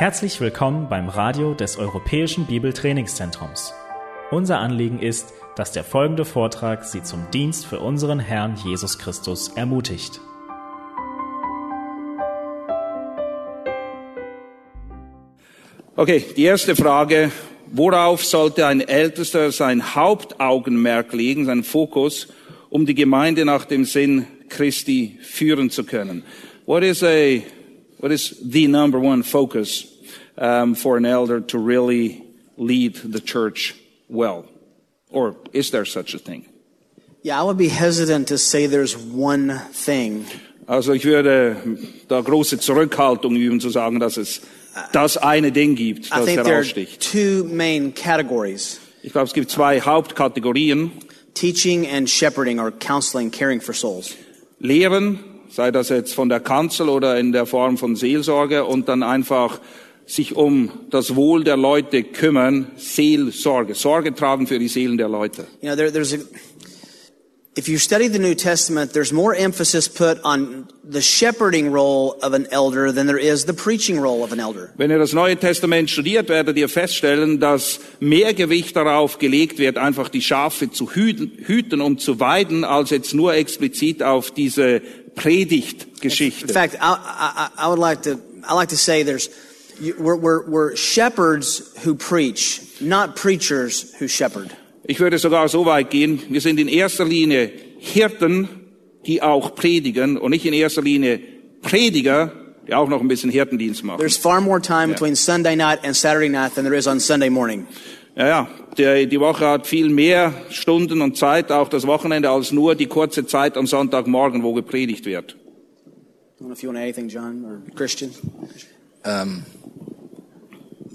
Herzlich willkommen beim Radio des Europäischen Bibeltrainingszentrums. Unser Anliegen ist, dass der folgende Vortrag Sie zum Dienst für unseren Herrn Jesus Christus ermutigt. Okay, die erste Frage. Worauf sollte ein Ältester sein Hauptaugenmerk legen, seinen Fokus, um die Gemeinde nach dem Sinn Christi führen zu können? What is a, what is the number one focus um, for an elder to really lead the church well? Or is there such a thing? Yeah, I would be hesitant to say there's one thing. Also ich würde da große Zurückhaltung üben zu sagen, dass es das eine Ding gibt, I das think there are heraussticht. two main categories Ich glaube, es gibt zwei Hauptkategorien. teaching and shepherding or counseling, caring for souls. Lehren, sei das jetzt von der Kanzel oder in der Form von Seelsorge und dann einfach sich um das Wohl der Leute kümmern, Seelsorge, Sorge tragen für die Seelen der Leute. You know, there, there's a, if you study the New Testament, there's more emphasis put on the shepherding role of an elder than there is the preaching role of an elder. Wenn ihr das Neue Testament studiert, werdet ihr feststellen, dass mehr Gewicht darauf gelegt wird, einfach die Schafe zu hüten, hüten und zu weiden, als jetzt nur explizit auf diese In Predigtgeschichte. fact, I, I, I would like to, I like to say there's, we're, we're, we're shepherds who preach, not preachers who shepherd. Ich würde sogar so weit gehen, wir sind in erster Linie Hirten, die auch predigen und nicht in erster Linie Prediger, die auch noch ein bisschen Hirtendienst machen. There's far more time between Sunday night and Saturday night than there is on Sunday morning. Ja, ja, der, die Woche hat viel mehr Stunden und Zeit, auch das Wochenende, als nur die kurze Zeit am Sonntagmorgen, wo gepredigt wird. I don't know if you want anything, John or Christian. Ähm,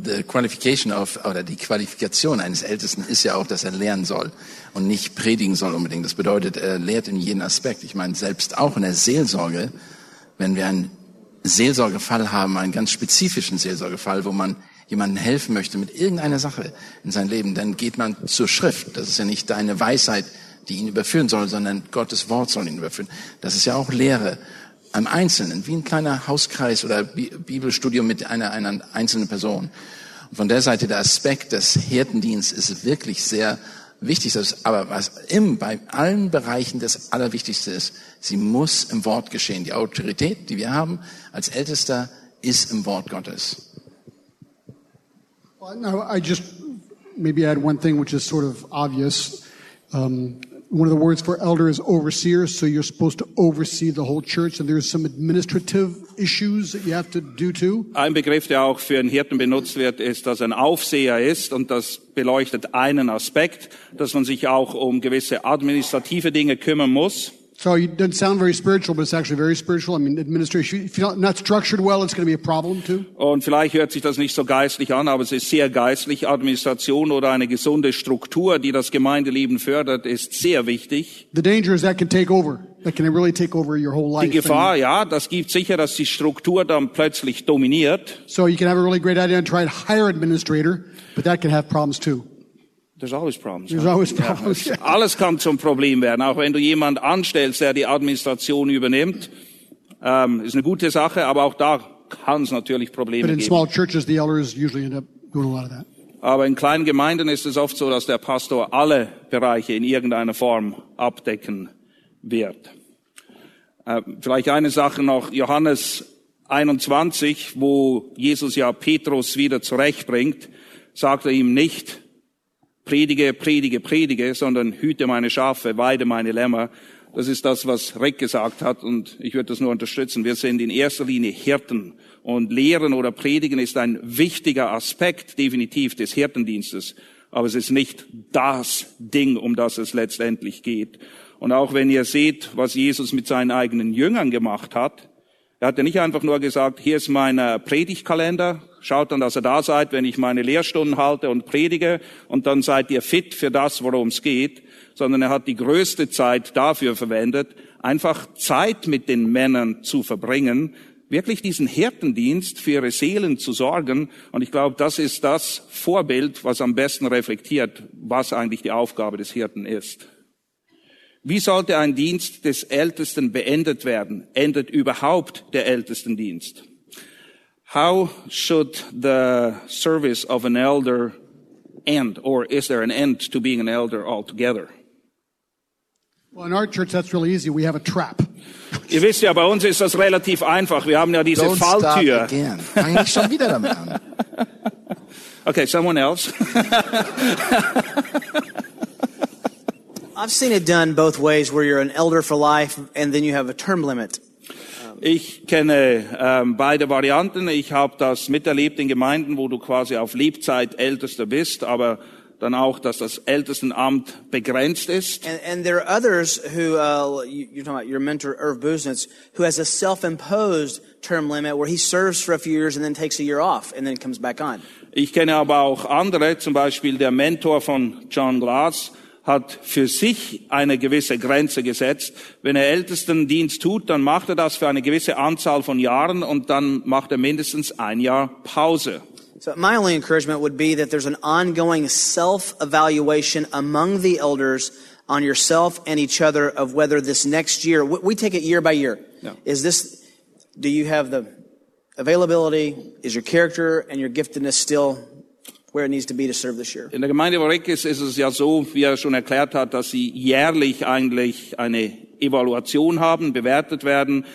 the qualification of, oder die Qualifikation eines Ältesten ist ja auch, dass er lernen soll und nicht predigen soll unbedingt. Das bedeutet, er lehrt in jedem Aspekt. Ich meine, selbst auch in der Seelsorge, wenn wir einen Seelsorgefall haben, einen ganz spezifischen Seelsorgefall, wo man jemandem helfen möchte mit irgendeiner Sache in sein Leben, dann geht man zur Schrift. Das ist ja nicht deine Weisheit, die ihn überführen soll, sondern Gottes Wort soll ihn überführen. Das ist ja auch Lehre am Einzelnen, wie ein kleiner Hauskreis oder Bi- Bibelstudium mit einer, einer einzelnen Person. Und von der Seite der Aspekt des Hirtendienstes ist wirklich sehr wichtig. Ist, aber was im, bei allen Bereichen das Allerwichtigste ist, sie muss im Wort geschehen. Die Autorität, die wir haben als Ältester, ist im Wort Gottes. Well, no, I just maybe add one thing which is sort of obvious. Um, one of the words for elder is overseer, so you're supposed to oversee the whole church, and there's some administrative issues that you have to do too. Ein Begriff, der auch für einen Hirten benutzt wird, ist, dass ein Aufseher ist und das beleuchtet einen Aspekt, dass man sich auch um gewisse administrative Dinge kümmern muss. So it doesn't sound very spiritual, but it's actually very spiritual. I mean, administration. If you're not- structured well, it's going to be a problem too. Und vielleicht hört sich das nicht so geistlich an, aber es ist sehr geistlich. Administration oder eine gesunde Struktur, die das Gemeindeleben fördert, ist sehr wichtig. The danger is that can take over. That can really take over your whole Die life. Gefahr, ja, das gibt sicher, dass die Struktur dann plötzlich dominiert. So you can have a really great idea and try to hire an administrator, but that can have problems too. There's always problems. There's ja. always Ja, problems. es- alles kann zum Problem werden. Auch wenn du jemand anstellst, der die Administration übernimmt, ähm, ist eine gute Sache, aber auch da kann es natürlich Probleme But in geben. small churches, the elders usually end up doing a lot of that. Aber in kleinen Gemeinden ist es oft so, dass der Pastor alle Bereiche in irgendeiner Form abdecken wird. Äh, vielleicht eine Sache noch, Johannes 21, wo Jesus ja Petrus wieder zurechtbringt, sagt er ihm nicht, predige, predige, predige, sondern hüte meine Schafe, weide meine Lämmer. Das ist das, was Rick gesagt hat und ich würde das nur unterstützen. Wir sind in erster Linie Hirten und Lehren oder Predigen ist ein wichtiger Aspekt definitiv des Hirtendienstes. Aber es ist nicht das Ding, um das es letztendlich geht. Und auch wenn ihr seht, was Jesus mit seinen eigenen Jüngern gemacht hat, er hat ja nicht einfach nur gesagt, hier ist mein äh, Predigtkalender, schaut dann, dass ihr da seid, wenn ich meine Lehrstunden halte und predige und dann seid ihr fit für das, worum es geht, sondern er hat die größte Zeit dafür verwendet, einfach Zeit mit den Männern zu verbringen, wirklich diesen Hirtendienst für ihre Seelen zu sorgen. Und ich glaube, das ist das Vorbild, was am besten reflektiert, was eigentlich die Aufgabe des Hirten ist. Wie sollte ein Dienst des Ältesten beendet werden? Endet überhaupt der Ältestendienst? How should the service of an elder end, or is there an end to being an elder altogether? Well, in our church, that's really easy. We have a trap. Ihr wisst ja, bei uns ist das relativ einfach. Wir haben ja diese Don't start Falltür. again. Fang nicht schon wieder damit an. Okay, someone else. I've seen it done both ways where you're an elder for life and then you have a term limit. Ich kenne ähm, beide Varianten. Ich habe das miterlebt in Gemeinden, wo du quasi auf Lebzeit Ältester bist, aber dann auch, dass das Ältestenamt begrenzt ist. And, and there are others who, uh, you, you're talking about your mentor, Irv Buznitz, who has a self-imposed term limit where he serves for a few years and then takes a year off and then comes back on. Ich kenne aber auch andere, zum Beispiel der Mentor von John Glass hat für sich eine gewisse Grenze gesetzt. Wenn er Ältestendienst tut, dann macht er das für eine gewisse Anzahl von Jahren und dann macht er mindestens ein Jahr Pause. So my only encouragement would be that there's an ongoing self-evaluation among the elders on yourself and each other of whether this next year, we take it year by year. Yeah. Is this, do you have the availability? Is your character and your giftedness still where it needs to be to serve this year? In der Gemeinde Vorikis ist es ja so, wie er schon erklärt hat, dass sie jährlich eigentlich eine Evaluation haben, bewertet werden.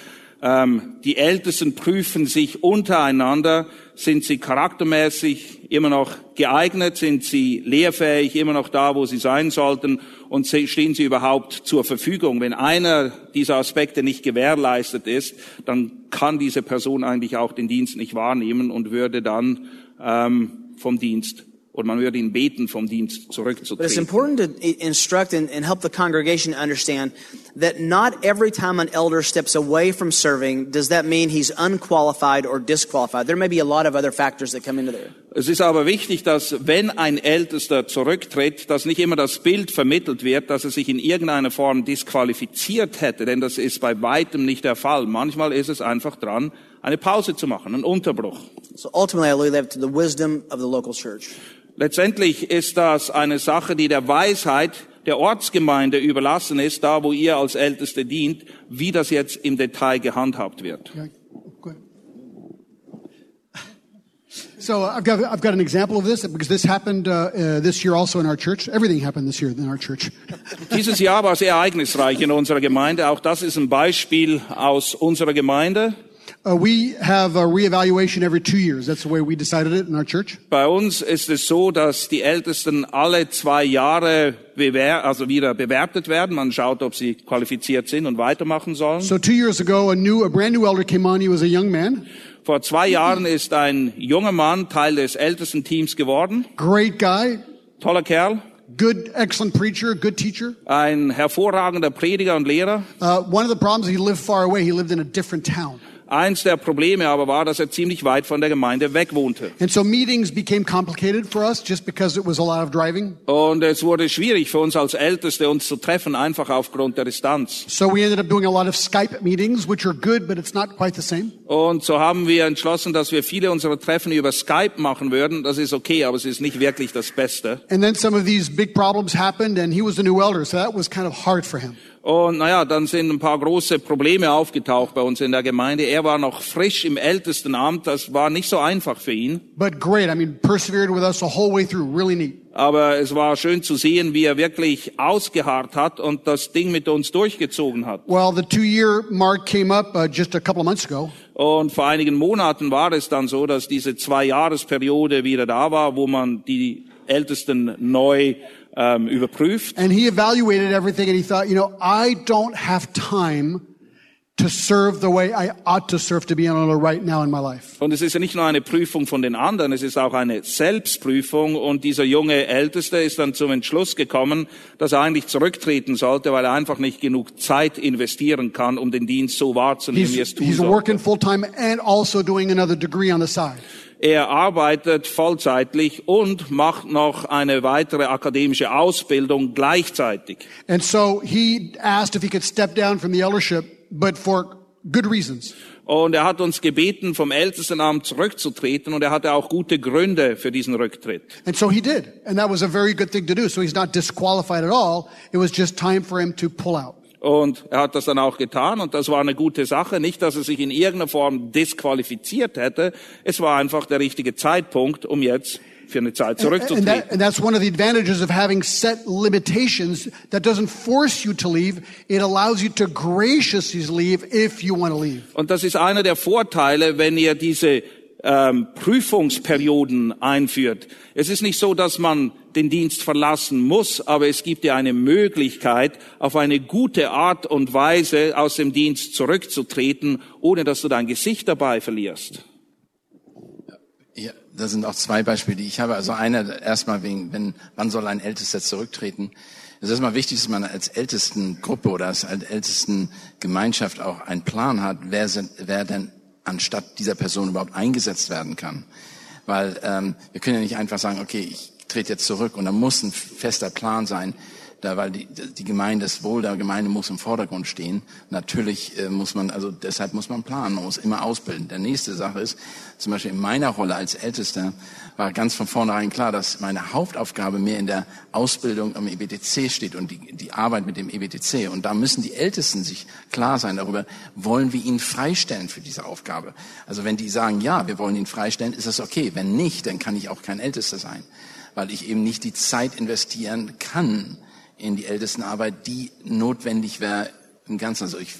Ähm, die Ältesten prüfen sich untereinander, sind sie charaktermäßig immer noch geeignet, sind sie lehrfähig, immer noch da, wo sie sein sollten und stehen sie überhaupt zur Verfügung. Wenn einer dieser Aspekte nicht gewährleistet ist, dann kann diese Person eigentlich auch den Dienst nicht wahrnehmen und würde dann ähm, vom Dienst oder man würde ihn beten, vom Dienst But it's zurückzutreten. important to instruct and, and help the congregation understand that not every time an elder steps away from serving does that mean he's unqualified or disqualified. There may be a lot of other factors that come into there. Es ist aber wichtig, dass wenn ein Ältester zurücktritt, dass nicht immer das Bild vermittelt wird, dass er sich in irgendeiner Form disqualifiziert hätte, denn das ist bei weitem nicht der Fall. Manchmal ist es einfach dran, eine Pause zu machen, einen Unterbruch. So ultimately, I leave to the wisdom of the local church. Letztendlich ist das eine Sache, die der Weisheit der Ortsgemeinde überlassen ist, da wo ihr als Älteste dient, wie das jetzt im Detail gehandhabt wird. Okay. So I've got I've got an example of this because this happened uh, uh, this year also in our church. Everything happened this year in our church. Dieses Jahr war sehr ereignisreich in unserer Gemeinde. Auch das ist ein Beispiel aus unserer Gemeinde. Uh, we have a reevaluation every two years. That's the way we decided it in our church. Bei uns ist es so, dass die Ältesten alle zwei Jahre bewer also wieder bewertet werden. Man schaut, ob sie qualifiziert sind und weitermachen sollen. So two years ago, a new, a brand new elder came on. He was a young man, Vor zwei Jahren ist ein junger Mann Teil des Ältestenteams geworden. great guy, Toller Kerl. good, excellent preacher, good teacher. Ein hervorragender Prediger und Lehrer. Uh, one of the problems, he lived far away. He lived in a different town. Eins der Probleme aber war, dass er ziemlich weit von der Gemeinde weg wohnte. And so meetings became complicated for us just because it was a lot of driving. Und es wurde schwierig für uns als Älteste, uns zu treffen, einfach aufgrund der Distanz. So we ended up doing a lot of Skype meetings, which are good, but it's not quite the same. Und so haben wir entschlossen, dass wir viele unserer Treffen über Skype machen würden. Das ist okay, aber es ist nicht wirklich das Beste. And then some of these big problems happened, and he was a new elder, so that was kind of hard for him. Und naja, dann sind ein paar große Probleme aufgetaucht bei uns in der Gemeinde. Er war noch frisch im Ältestenamt. Das war nicht so einfach für ihn. But great. I mean, persevered with us the whole way through. Really neat. Aber es war schön zu sehen, wie er wirklich ausgeharrt hat und das Ding mit uns durchgezogen hat. Well, the two year mark came up uh, just a couple of months ago. Und vor einigen Monaten war es dann so, dass diese Zwei-Jahres-Periode wieder da war, wo man die Ältesten neu ähm, überprüft. And he evaluated everything and he thought, you know, I don't have time to serve the way I ought to serve to be an elder right now in my life. Und es ist ja nicht nur eine Prüfung von den anderen, es ist auch eine Selbstprüfung. Und dieser junge Älteste ist dann zum Entschluss gekommen, dass er eigentlich zurücktreten sollte, weil er einfach nicht genug Zeit investieren kann, um den Dienst so wahrzunehmen, He's, wie er es tun he's sollte. working full time and also doing another degree on the side. Er arbeitet vollzeitlich und macht noch eine weitere akademische Ausbildung gleichzeitig. And so he asked if he could step down from the eldership, but for good reasons. Und er hat uns gebeten, vom Ältestenamt zurückzutreten und er hatte auch gute Gründe für diesen Rücktritt. And so he did. And that was a very good thing to do. So he's not disqualified at all. It was just time for him to pull out. Und er hat das dann auch getan und das war eine gute Sache. Nicht, dass er sich in irgendeiner Form disqualifiziert hätte. Es war einfach der richtige Zeitpunkt, um jetzt für eine Zeit And, zurückzutreten. that, and that's one of the advantages of having set limitations that doesn't force you to leave. It allows you to graciously leave if you want to leave. Und das ist einer der Vorteile, wenn ihr diese ähm, Prüfungsperioden einführt. Es ist nicht so, dass man den Dienst verlassen muss, aber es gibt dir eine Möglichkeit, auf eine gute Art und Weise aus dem Dienst zurückzutreten, ohne dass du dein Gesicht dabei verlierst. Ja, da sind auch zwei Beispiele, die ich habe. Also einer erstmal wegen, wenn, wann soll ein Ältester zurücktreten? Es ist erstmal wichtig, dass man als Ältestengruppe oder als Ältestengemeinschaft auch einen Plan hat, wer, sind, wer denn anstatt dieser Person überhaupt eingesetzt werden kann. Weil ähm, wir können ja nicht einfach sagen, okay, ich trete jetzt zurück und da muss ein fester Plan sein, da weil die, die Gemeinde, das Wohl der Gemeinde muss im Vordergrund stehen. Natürlich äh, muss man, also deshalb muss man planen, man muss immer ausbilden. Der nächste Sache ist, zum Beispiel in meiner Rolle als Ältester war ganz von vornherein klar, dass meine Hauptaufgabe mehr in der Ausbildung am EBTC steht und die, die Arbeit mit dem EBTC. Und da müssen die Ältesten sich klar sein darüber, wollen wir ihn freistellen für diese Aufgabe. Also wenn die sagen, ja, wir wollen ihn freistellen, ist das okay. Wenn nicht, dann kann ich auch kein Ältester sein, weil ich eben nicht die Zeit investieren kann, in die Ältestenarbeit, die notwendig wäre im Ganzen. Also ich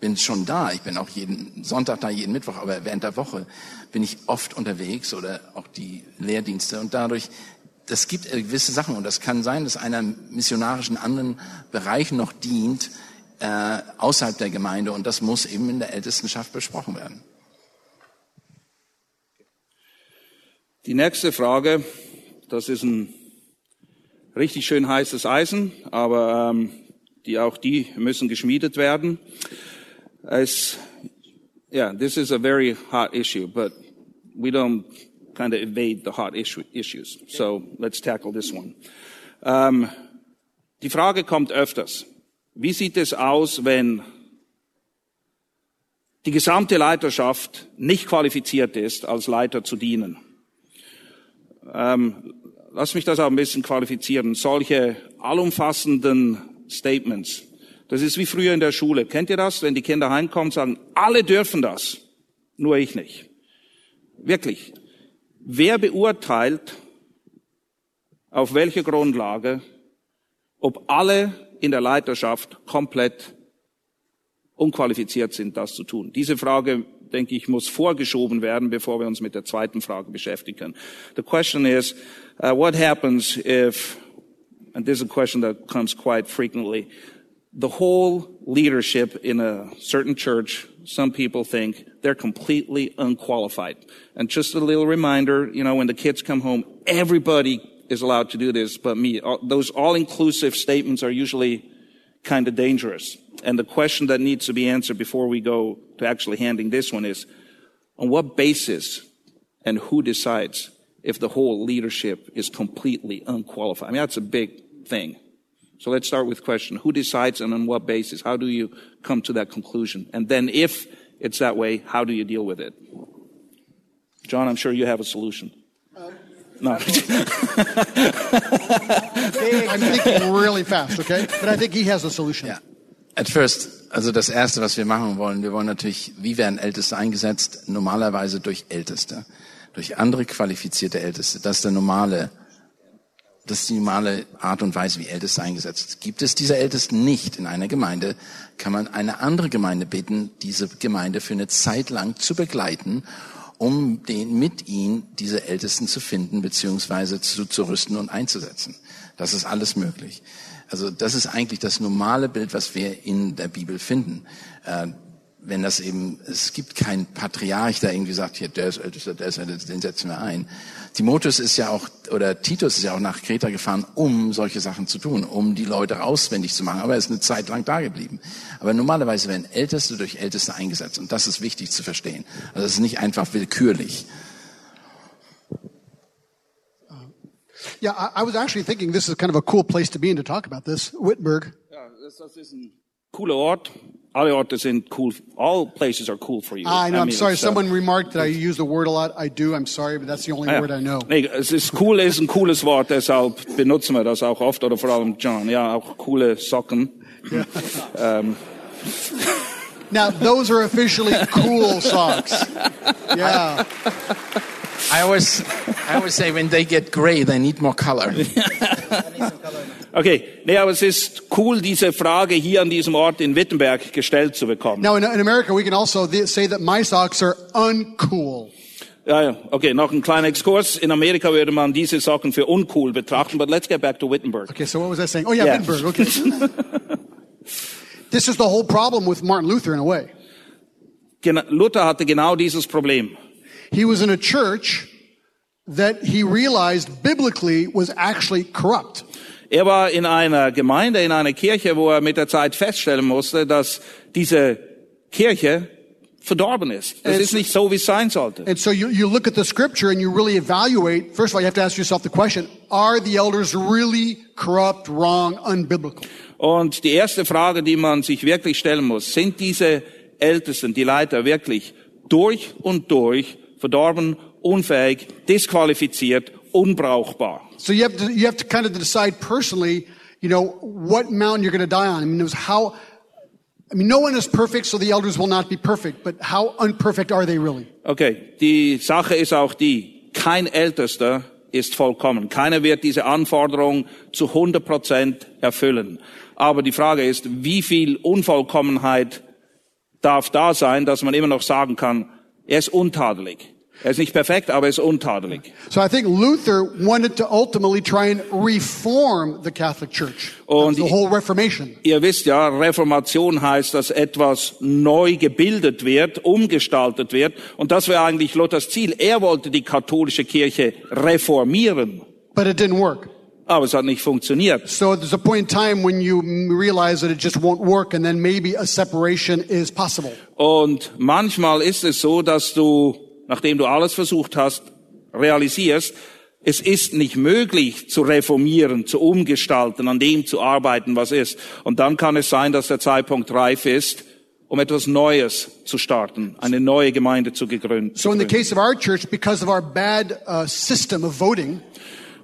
bin schon da, ich bin auch jeden Sonntag da, jeden Mittwoch, aber während der Woche bin ich oft unterwegs oder auch die Lehrdienste und dadurch, das gibt gewisse Sachen und das kann sein, dass einer missionarischen anderen Bereichen noch dient, äh, außerhalb der Gemeinde und das muss eben in der Ältestenschaft besprochen werden. Die nächste Frage, das ist ein richtig schön heißes Eisen, aber ähm, die auch die müssen geschmiedet werden. Es, yeah, this is a very hot issue, but we don't kind of evade the hot issue, issues. So let's tackle this one. Ähm, die Frage kommt öfters. Wie sieht es aus, wenn die gesamte Leiterschaft nicht qualifiziert ist, als Leiter zu dienen? Ähm, lass mich das auch ein bisschen qualifizieren. Solche allumfassenden Statements. Das ist wie früher in der Schule. Kennt ihr das? Wenn die Kinder heimkommen sagen, alle dürfen das, nur ich nicht. Wirklich. Wer beurteilt, auf welcher Grundlage, ob alle in der Leiterschaft komplett unqualifiziert sind, das zu tun? Diese Frage denke ich, muss vorgeschoben werden, bevor wir uns mit der zweiten Frage beschäftigen. The question is, uh, what happens if, and this is a question that comes quite frequently, the whole leadership in a certain church, some people think they're completely unqualified. And just a little reminder, you know, when the kids come home, everybody is allowed to do this but me. Those all-inclusive statements are usually kind of dangerous. And the question that needs to be answered before we go to actually handing this one is, on what basis and who decides if the whole leadership is completely unqualified? I mean, that's a big thing. So let's start with question. Who decides and on what basis? How do you come to that conclusion? And then if it's that way, how do you deal with it? John, I'm sure you have a solution. Um, no. I'm thinking really fast, okay? But I think he has a solution. Ja. At first, also das Erste, was wir machen wollen, wir wollen natürlich, wie werden Älteste eingesetzt? Normalerweise durch Älteste, durch andere qualifizierte Älteste. Das ist der normale, das ist die normale Art und Weise, wie Älteste eingesetzt. Gibt es diese Ältesten nicht in einer Gemeinde, kann man eine andere Gemeinde bitten, diese Gemeinde für eine Zeit lang zu begleiten, um den, mit ihnen diese Ältesten zu finden, beziehungsweise zu, zu rüsten und einzusetzen. Das ist alles möglich. Also das ist eigentlich das normale Bild, was wir in der Bibel finden. Äh, wenn das eben, es gibt keinen Patriarch, der irgendwie sagt, hier, der ist ältester, der ist ältester, den setzen wir ein. Timotheus ist ja auch, oder Titus ist ja auch nach Kreta gefahren, um solche Sachen zu tun, um die Leute auswendig zu machen. Aber er ist eine Zeit lang da geblieben. Aber normalerweise werden Älteste durch Älteste eingesetzt. Und das ist wichtig zu verstehen. Also es ist nicht einfach willkürlich. Yeah, I, I was actually thinking this is kind of a cool place to be in to talk about this. Wittenberg. Ja, das, das ist ein cooler Ort. Alle Orte sind cool. All places are cool for you. I know, I I'm mean, sorry. uh, Someone remarked that I use the word a lot. I do. I'm sorry, but that's the only ja. word I know. Nee, es ist cool, ist ein cooles Wort, deshalb benutzen wir das auch oft oder vor allem John. Ja, auch coole Socken. Now, those are officially cool socks. Yeah. I always, I always say when they get gray, they need more color. Okay, nee, aber es ist cool, diese Frage hier an diesem Ort in Wittenberg gestellt zu bekommen. Now, in, in America, we can also say that my socks are uncool. Ja, ja, okay, noch ein kleiner Exkurs. In Amerika würde man diese Socken für uncool betrachten, but let's get back to Wittenberg. Okay, so what was I saying? Oh, yeah, Yeah. Wittenberg. Okay. this is the whole problem with Martin Luther in a way. Luther hatte genau dieses Problem. He was in a church that he realized biblically was actually corrupt. Er war in einer Gemeinde, in einer Kirche, wo er mit der Zeit feststellen musste, dass diese Kirche verdorben ist. Es- ist nicht so, wie es sein sollte. And so you, you look at the scripture and you really evaluate. First of all, you have to ask yourself the question, are the elders really corrupt, wrong, unbiblical? Und die erste Frage, die man sich wirklich stellen muss, sind diese Ältesten, die Leiter wirklich durch und durch verdorben, unfähig, disqualifiziert, unbrauchbar? So you have to, you have to kind of decide personally, you know, what mountain you're going to die on. I mean, it was how, I mean, no one is perfect, so the elders will not be perfect, but how unperfect are they really? Okay, die Sache ist auch die, kein Ältester ist vollkommen. Keiner wird diese Anforderung zu 100 Prozent erfüllen. Aber die Frage ist, wie viel Unvollkommenheit darf da sein, dass man immer noch sagen kann, er ist untadelig. Er ist nicht perfekt, aber er ist untadelig. So I think Luther wanted to ultimately try and reform the Catholic Church. Und the whole Reformation. Ihr wisst ja, Reformation heißt, dass etwas neu gebildet wird, umgestaltet wird. Und das wäre eigentlich Luthers Ziel. Er wollte die katholische Kirche reformieren. But it didn't work. Aber es hat nicht funktioniert. So there's a point in time when you realize that it just won't work and then maybe a separation is possible. Und manchmal ist es so, dass du, nachdem du alles versucht hast, realisierst, es ist nicht möglich zu reformieren, zu umgestalten, an dem zu arbeiten, was ist. Und dann kann es sein, dass der Zeitpunkt reif ist, um etwas Neues zu starten, eine neue Gemeinde zu gegründen. So in the case of our church, because of our bad uh, system of voting,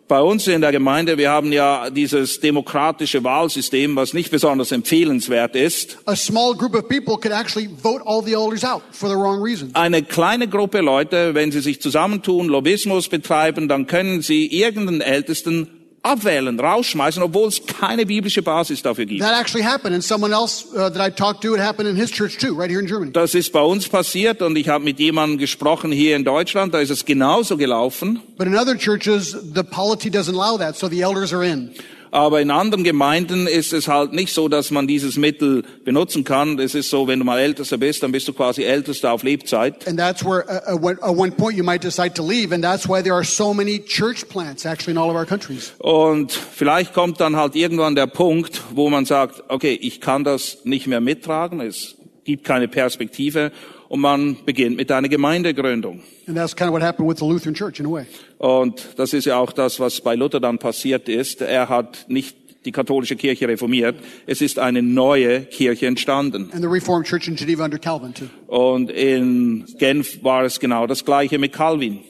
Bei uns in der Gemeinde, wir haben ja dieses demokratische Wahlsystem, was nicht besonders empfehlenswert ist. a small group of people could actually vote all the elders out for the wrong reason. Eine kleine Gruppe Leute, wenn sie sich zusammentun, Lobbyismus betreiben, dann können sie irgendeinen Ältesten abwählen, rausschmeißen, obwohl es keine biblische Basis dafür gibt. That actually happened, and someone else uh, that I talked to, it happened in his church too, right here in Germany. Das ist bei uns passiert und ich habe mit jemandem gesprochen hier in Deutschland, da ist es genauso gelaufen. But in other churches, the polity doesn't allow that, so the elders are in. Aber in anderen Gemeinden ist es halt nicht so, dass man dieses Mittel benutzen kann. Es ist so, wenn du mal Ältester bist, dann bist du quasi Ältester auf Lebzeit. And that's where, uh, uh, at one point, you might decide to leave, and that's why there are so many church plants actually in all of our countries. Und vielleicht kommt dann halt irgendwann der Punkt, wo man sagt, okay, ich kann das nicht mehr mittragen, es gibt keine Perspektive und man beginnt mit einer Gemeindegründung. And that's kind of what happened with the Lutheran Church in a way. Und das ist ja auch das, was bei Luther dann passiert ist. Er hat nicht die katholische Kirche reformiert, es ist eine neue Kirche entstanden. And the Reformed Church in Geneva under Calvin too. Und in Genf war es genau das gleiche mit Calvin.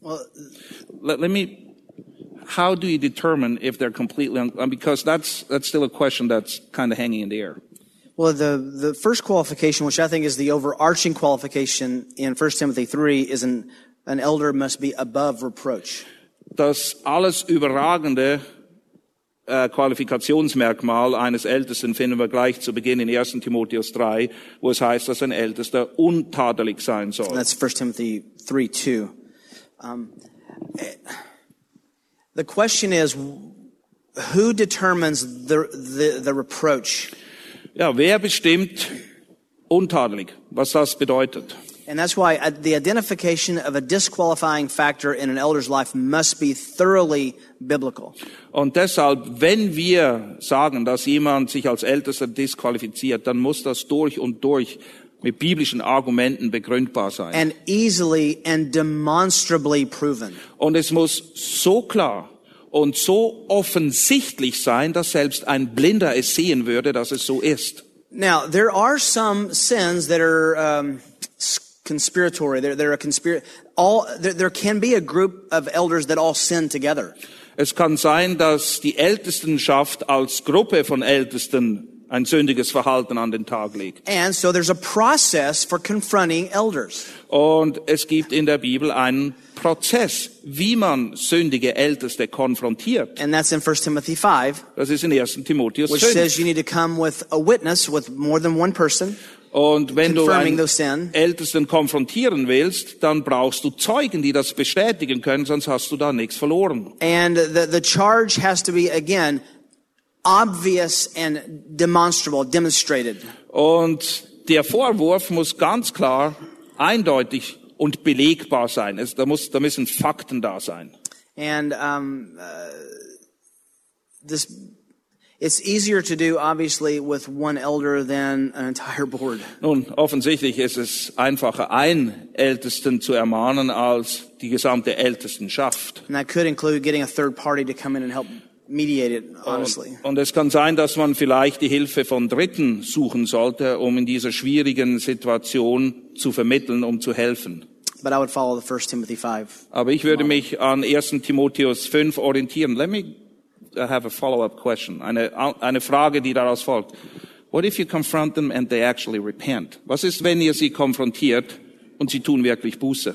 Well, let, let me how do you determine if they're completely un, because that's that's still a question that's kind of hanging in the air Well, the, the first qualification, which I think is the overarching qualification in 1 Timothy 3, is an, an elder must be above reproach. das alles überragende äh, Qualifikationsmerkmal eines Ältesten finden wir gleich zu Beginn in 1. Timotheus 3, wo es heißt, dass ein Ältester untadelig sein soll. That's 1 Timothy 3 2. Um, eh, the question is who determines the, the, the reproach? Ja, wer bestimmt untadelig, was das bedeutet? And that's why uh, the identification of a disqualifying factor in an elder's life must be thoroughly biblical. Und deshalb, wenn wir sagen, dass jemand sich als Ältester disqualifiziert, dann muss das durch und durch mit biblischen Argumenten begründbar sein. and easily and demonstrably proven. Und es muss so klar und so offensichtlich sein, dass selbst ein Blinder es sehen würde, dass es so ist. Now, there are some sins that are um, conspiratory. They're, they're a conspir- all, there, there can be a group of elders that all sin together. Es kann sein, dass die Ältestenschaft als Gruppe von Ältesten ein sündiges Verhalten an den Tag legt. And so there's a process for confronting elders. Und es gibt in der Bibel einen Prozess, wie man sündige Älteste konfrontiert. And that's in 1 Timothy 5, Das ist in 1. Timotheus which 5. says you need to come with a witness with more than one person. Und wenn du einen. Ältesten konfrontieren willst, dann brauchst du Zeugen, die das bestätigen können, sonst hast du da nichts verloren. And the, the charge has to be, again, obvious and demonstrable, demonstrated. Und der Vorwurf muss ganz klar, eindeutig und belegbar sein. Es, da, muss, da müssen Fakten da sein. And um, uh, this, it's easier to do, obviously, with one elder than an entire board. Nun, offensichtlich ist es einfacher, einen Ältesten zu ermahnen, als die gesamte Ältestenschaft. And that could include getting a third party to come in and help mediate it, honestly. Und es kann sein, dass man vielleicht die Hilfe von Dritten suchen sollte, um in dieser schwierigen Situation zu vermitteln, um zu helfen. But I would follow the 1 Timothy 5. Aber ich würde mich an 1. Timotheus 5 orientieren. Let me have a follow-up question. Eine, eine Frage, die daraus folgt. What if you confront them and they actually repent? Was ist, wenn ihr sie konfrontiert und sie tun wirklich Buße?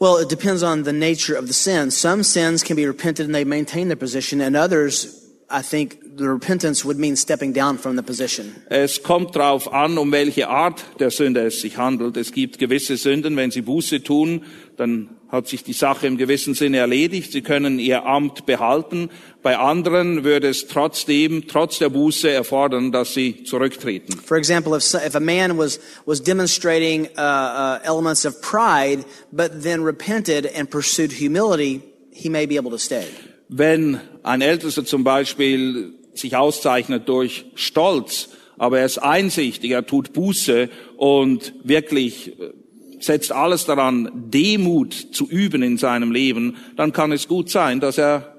Well, it depends on the nature of the sin. Some sins can be repented and they maintain their position, and others, I think the repentance would mean stepping down from the position. Es kommt an, um welche Art der Sünde es sich handelt. Es gibt gewisse Sünden, wenn sie Buße tun, dann hat sich die Sache im gewissen Sinne erledigt. Sie können ihr Amt behalten. Bei anderen würde es trotzdem, trotz der Buße erfordern, dass sie zurücktreten. For example, if, if a man was, was demonstrating uh, uh, elements of pride, but then repented and pursued humility, he may be able to stay. Wenn ein Ältester zum Beispiel sich auszeichnet durch Stolz, aber er ist einsichtig, er tut Buße und wirklich äh, setzt alles daran, Demut zu üben in seinem Leben, dann kann es gut sein, dass er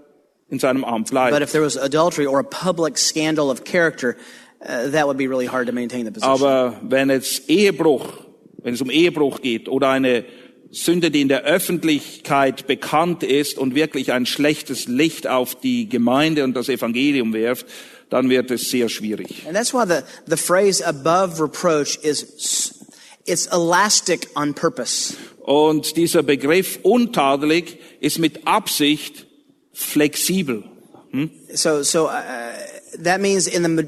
in seinem Amt But bleibt. if there was adultery or a public scandal of character, uh, that would be really hard to maintain the position. Aber wenn es Ehebruch, wenn es um Ehebruch geht oder eine Sünde, die in der Öffentlichkeit bekannt ist und wirklich ein schlechtes Licht auf die Gemeinde und das Evangelium wirft, dann wird es sehr schwierig. And that's why the, the phrase above reproach is, it's elastic on purpose. Und dieser Begriff untadelig ist mit Absicht flexibel. So, so uh, that means in the,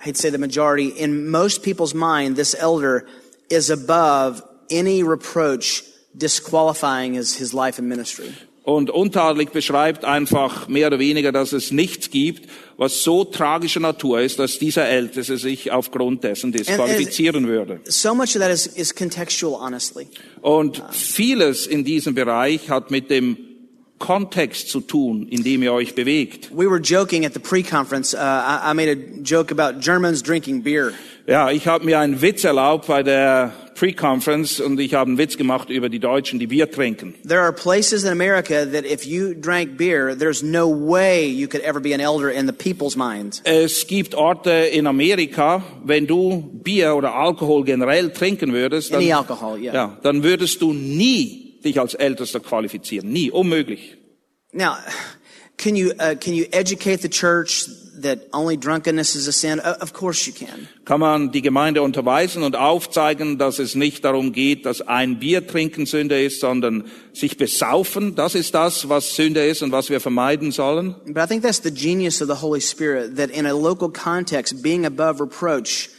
I hate to say the majority, in most people's mind, this elder is above any reproach disqualifying his, his life and ministry. Und untadelig beschreibt einfach mehr oder weniger, dass es nichts gibt, was so tragischer Natur ist, dass dieser Älteste sich aufgrund dessen disqualifizieren würde. So much of that is, is contextual, honestly. Und vieles in diesem Bereich hat mit dem Kontext zu tun, in dem ihr euch bewegt. We were joking at the pre-conference. Uh, I, I made a joke about Germans drinking beer. Ja, ich habe mir einen Witz erlaubt bei der Pre-Conference und ich habe einen Witz gemacht über die Deutschen, die Bier trinken. There are places in America that if you drank beer, there's no way you could ever be an elder in the people's minds. Es gibt Orte in Amerika, wenn du Bier oder Alkohol generell trinken würdest, dann, Any alcohol, yeah. ja, dann würdest du nie dich als Ältester qualifizieren. Nie, unmöglich. Now, can you uh, can you educate the church that only drunkenness is a sin? Uh, of course you can. Kann man die Gemeinde unterweisen und aufzeigen, dass es nicht darum geht, dass ein Bier trinken Sünde ist, sondern sich besaufen. Das ist das, was Sünde ist und was wir vermeiden sollen. But I think that's the genius of the Holy Spirit that in a local context, being above reproach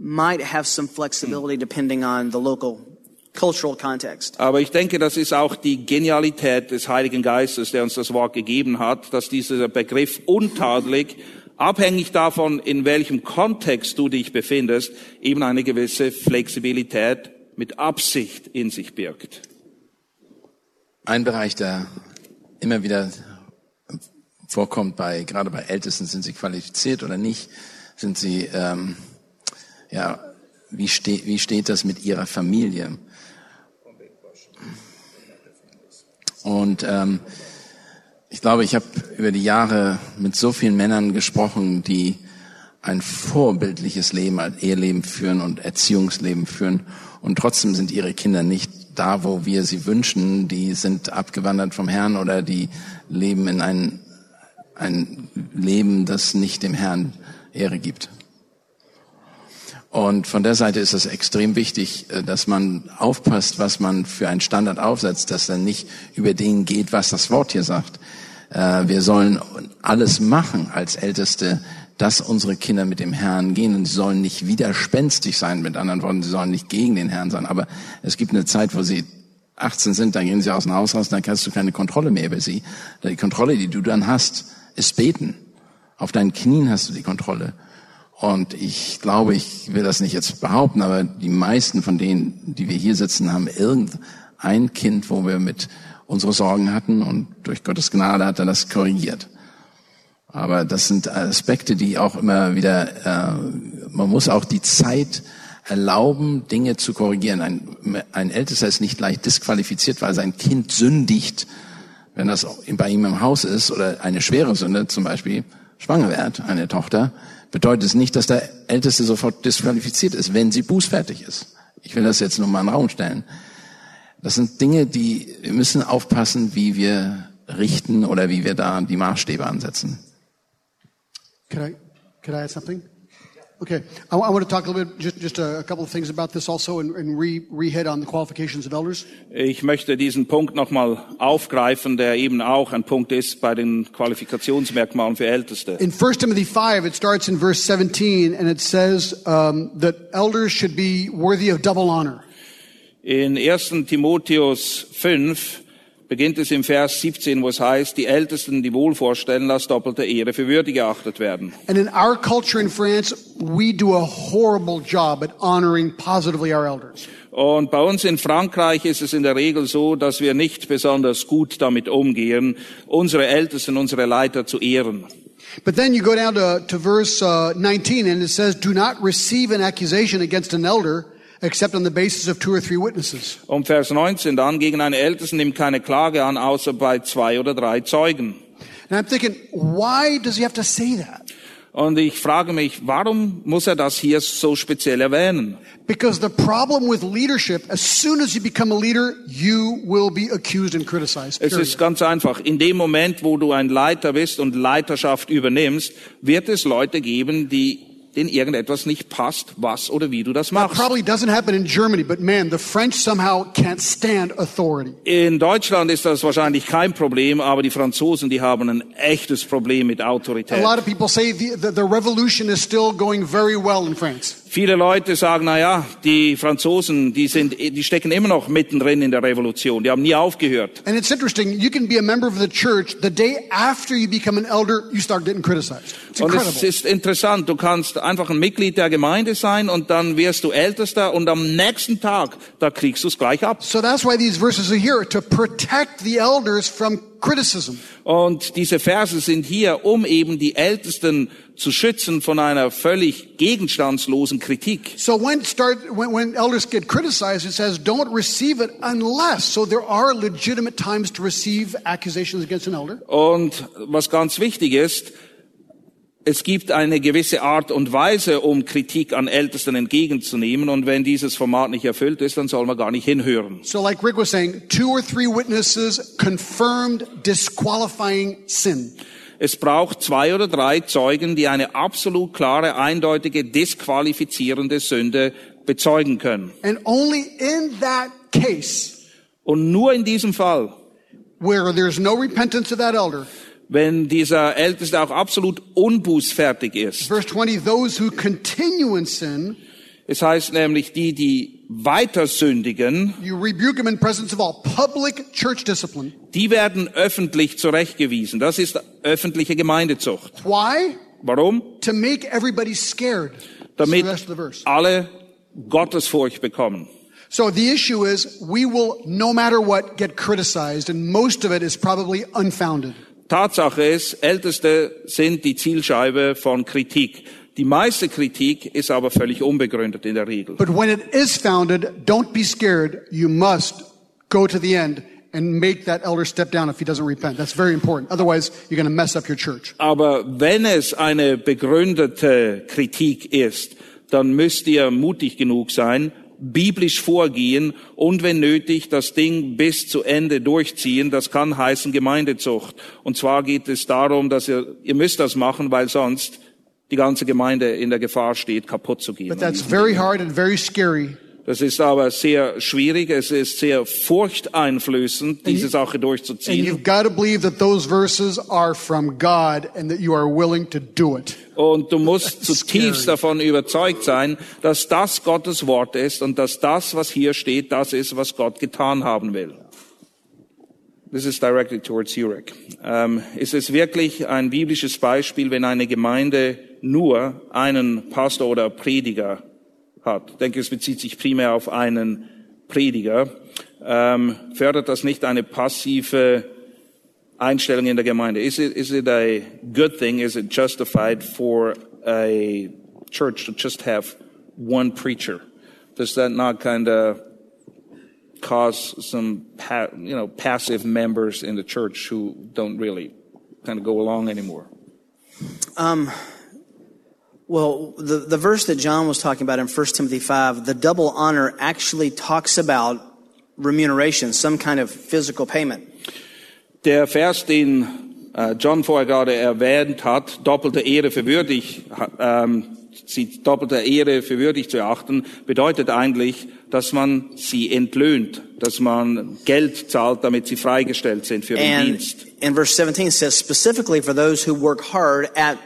might have some flexibility depending on the local cultural context. Aber ich denke, das ist auch die Genialität des Heiligen Geistes, der uns das Wort gegeben hat, dass dieser Begriff untadelig, abhängig davon, in welchem Kontext du dich befindest, eben eine gewisse Flexibilität mit Absicht in sich birgt. Ein Bereich, der immer wieder vorkommt bei, gerade bei Ältesten, sind sie qualifiziert oder nicht? Sind sie, ähm, ja, wie, ste wie steht das mit ihrer Familie? Und ähm, ich glaube, ich habe über die Jahre mit so vielen Männern gesprochen, die ein vorbildliches Leben, ein Eheleben führen und Erziehungsleben führen. Und trotzdem sind ihre Kinder nicht da, wo wir sie wünschen, die sind abgewandert vom Herrn oder die leben in ein, ein Leben, das nicht dem Herrn Ehre gibt. Und von der Seite ist es extrem wichtig, äh, dass man aufpasst, was man für einen Standard aufsetzt, dass er nicht über den geht, was das Wort hier sagt. Äh, wir sollen alles machen als Älteste, dass unsere Kinder mit dem Herrn gehen und sie sollen nicht widerspenstig sein, mit anderen Worten, sie sollen nicht gegen den Herrn sein. Aber es gibt eine Zeit, wo sie 18 sind, dann gehen sie aus dem Haus raus, dann hast du keine Kontrolle mehr über sie. Die Kontrolle, die du dann hast, ist beten. Auf deinen Knien hast du die Kontrolle. Und ich glaube, ich will das nicht jetzt behaupten, aber die meisten von denen, die wir hier sitzen, haben irgendein Kind, wo wir mit unsere Sorgen hatten und durch Gottes Gnade hat er das korrigiert. Aber das sind Aspekte, die auch immer wieder, äh, man muss auch die Zeit erlauben, Dinge zu korrigieren. Ein, ein Ältester ist nicht leicht disqualifiziert, weil sein Kind sündigt, wenn das bei ihm im Haus ist oder eine schwere Sünde, zum Beispiel schwanger wird, eine Tochter, bedeutet es nicht, dass der Älteste sofort disqualifiziert ist, wenn sie bußfertig ist. Ich will das jetzt nur mal in den Raum stellen. Das sind Dinge, die wir müssen aufpassen, wie wir richten oder wie wir da die Maßstäbe ansetzen. Can I, can I add something? Okay, I, I want to talk a little bit, just, just a, a couple of things about this also and, and re, re-hit on the qualifications of elders. Ich möchte diesen Punkt nochmal aufgreifen, der eben auch ein Punkt ist bei den Qualifikationsmerkmalen für Älteste. In 1 Timothy 5, it starts in verse 17 and it says um, that elders should be worthy of double honor. In 1. Timotheus 5 beginnt es im Vers 17, wo es heißt, die Ältesten, die wohlvorstellen, lass doppelte Ehre für würdig geachtet werden. And in our culture in France, we do a horrible job at honoring positively our elders. Und bei uns in Frankreich ist es in der Regel so, dass wir nicht besonders gut damit umgehen, unsere Ältesten, unsere Leiter zu ehren. But then you go down to, to verse uh, 19 and it says, do not receive an accusation against an elder except on the basis of two or three witnesses. Und Vers 19 dann, gegen einen Ältesten nimmt keine Klage an, außer bei zwei oder drei Zeugen. And I'm thinking, why does he have to say that? Und ich frage mich, warum muss er das hier so speziell erwähnen? Because the problem with leadership, as soon as you become a leader, you will be accused and criticized. Es period. ist ganz einfach. In dem Moment, wo du ein Leiter bist und Leiterschaft übernimmst, wird es Leute geben, die denen irgendetwas nicht passt, was oder wie du das machst. in Germany, man, Deutschland ist das wahrscheinlich kein Problem, aber die Franzosen, die haben ein echtes Problem mit A Autorität. lot of people say the, the, the revolution is still going very well in France. Viele Leute sagen, na ja, die Franzosen, die sind, die stecken immer noch mittendrin in der Revolution. Die haben nie aufgehört. And it's interesting, you can be a member of the church, the day after you become an elder, you start getting criticized. It's Und es incredible. ist interessant, du kannst einfach ein Mitglied der Gemeinde sein und dann wirst du Ältester und am nächsten Tag, da kriegst du es gleich ab. So that's why these verses are here, to protect the elders from. Und diese Verse sind hier, um eben die Ältesten zu schützen von einer völlig gegenstandslosen Kritik. So when start when, when elders get criticized, it says don't receive it unless. So there are legitimate times to receive accusations against an elder. Und was ganz wichtig ist, es gibt eine gewisse Art und Weise, um Kritik an Ältesten entgegenzunehmen. Und wenn dieses Format nicht erfüllt ist, dann soll man gar nicht hinhören. So like Rick was saying, two or three witnesses confirmed disqualifying sin. Es braucht zwei oder drei Zeugen, die eine absolut klare, eindeutige, disqualifizierende Sünde bezeugen können. And only in that case Und nur in diesem Fall, where there's no repentance of that elder, wenn dieser Älteste auch absolut unbußfertig ist. verse 20, those who continue in sin, Es heißt nämlich, die, die weiter sündigen, you rebuke them in presence of all. Public church discipline. die werden öffentlich zurechtgewiesen. Das ist öffentliche Gemeindezucht. Why? Warum? To make everybody scared. Damit alle Gottesfurcht bekommen. So the issue is we will, no matter what, get criticized, and most of it is probably unfounded. Tatsache ist, Älteste sind die Zielscheibe von Kritik. Die meiste Kritik ist aber völlig unbegründet in der Regel. But when it is founded, don't be scared. You must go to the end and make that elder step down if he doesn't repent. That's very important. Otherwise, you're going to mess up your church. Aber wenn es eine begründete Kritik ist, dann müsst ihr mutig genug sein biblisch vorgehen und wenn nötig das Ding bis zu Ende durchziehen. Das kann heißen Gemeindezucht. Und zwar geht es darum, dass ihr, ihr müsst das machen, weil sonst die ganze Gemeinde in der Gefahr steht, kaputt zu gehen. But that's very hard and very scary. Das ist aber sehr schwierig, es ist sehr furchteinflößend, diese Sache And durchzuziehen. you've got to believe that those verses are from God and that you are willing to do it. Und du musst zutiefst davon überzeugt sein, dass das Gottes Wort ist und dass das, was hier steht, das ist, was Gott getan haben will. This is directed towards Zurich. Ähm, ist es wirklich ein biblisches Beispiel, wenn eine Gemeinde nur einen Pastor oder Prediger hat? Ich denke, es bezieht sich primär auf einen Prediger. Ähm, fördert das nicht eine passive Einstellung in der Gemeinde? Is it, is it a good thing? Is it justified for a church to just have one preacher? Does that not kind of cause some, you know, passive members in the church who don't really kind of go along anymore? Um, well, the, the verse that John was talking about in 1 Timothy 5, the double honor actually talks about remuneration, some kind of physical payment. Der Vers, den äh, John vorher gerade erwähnt hat, doppelte Ehre für würdig, ähm, sie doppelte Ehre für würdig zu erachten, bedeutet eigentlich, dass man sie entlöhnt, dass man Geld zahlt, damit sie freigestellt sind für den And Dienst. in verse 17 it says specifically for those who work hard at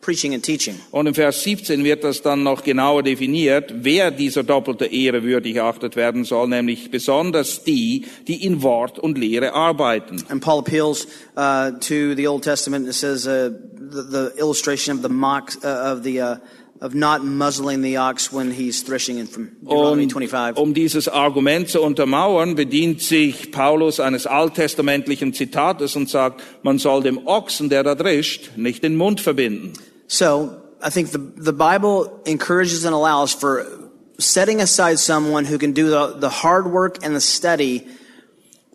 preaching and teaching. Und im Vers 17 wird das dann noch genauer definiert, wer dieser doppelter Ehre würdig erachtet werden soll, nämlich besonders die, die in Wort und Lehre arbeiten. And Paul appeals uh, to the Old Testament. It says uh, the, the illustration of the mock uh, of the uh, of not muzzling the ox when he's threshing in from Deuteronomy Und 25. um dieses Argument zu untermauern, bedient sich Paulus eines alttestamentlichen Zitates und sagt, man soll dem Ochsen, der da drischt, nicht den Mund verbinden. So I think the the Bible encourages and allows for setting aside someone who can do the, the hard work and the study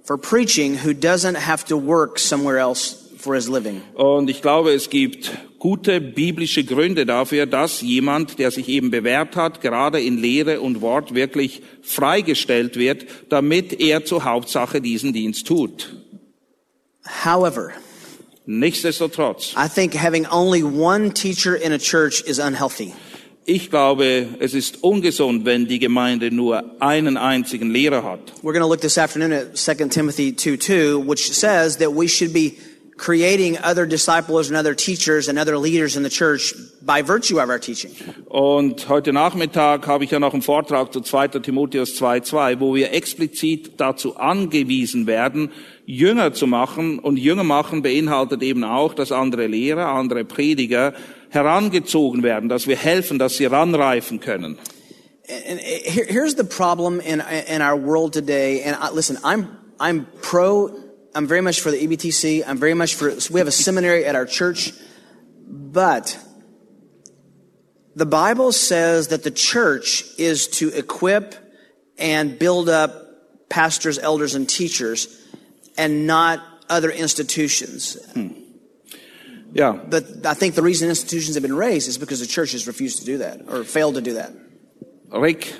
for preaching who doesn't have to work somewhere else for his living. Und ich glaube, es gibt gute biblische Gründe dafür, dass jemand, der sich eben bewährt hat, gerade in Lehre und Wort wirklich freigestellt wird, damit er zur Hauptsache diesen Dienst tut. However, Nichtsdestotrotz, I think having only one teacher in a church is unhealthy. ich glaube, es ist ungesund, wenn die Gemeinde nur einen einzigen Lehrer hat. We're going to look this afternoon at 2 Timothy 2 2, which says that we should be creating other disciples and other teachers and other leaders in the church by virtue of our teaching. Und heute Nachmittag habe ich ja noch einen Vortrag zu 2. Timotheus 2.2, wo wir explizit dazu angewiesen werden, Jünger zu machen. Und Jünger machen beinhaltet eben auch, dass andere Lehrer, andere Prediger herangezogen werden, dass wir helfen, dass sie ranreifen können. And here- here's the problem in, in our world today. And listen, I'm, I'm pro, I'm very much for the EBTC. I'm very much for, we have a seminary at our church. But the Bible says that the church is to equip and build up pastors, elders, and teachers and not other institutions. Hmm. Yeah. But I think the reason institutions have been raised is because the church has refused to do that or failed to do that. Rick,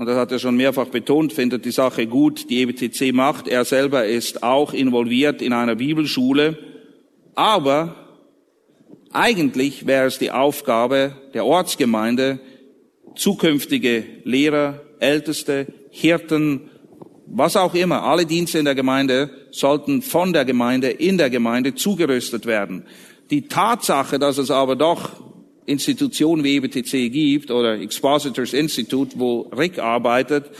und das hat er schon mehrfach betont, findet die Sache gut, die EBTC macht. Er selber ist auch involviert in einer Bibelschule. Aber eigentlich wäre es die Aufgabe der Ortsgemeinde, zukünftige Lehrer, Älteste, Hirten, was auch immer, alle Dienste in der Gemeinde sollten von der Gemeinde in der Gemeinde zugerüstet werden. Die Tatsache, dass es aber doch Institutionen wie EBTC gibt oder Expositors Institute, wo Rick arbeitet,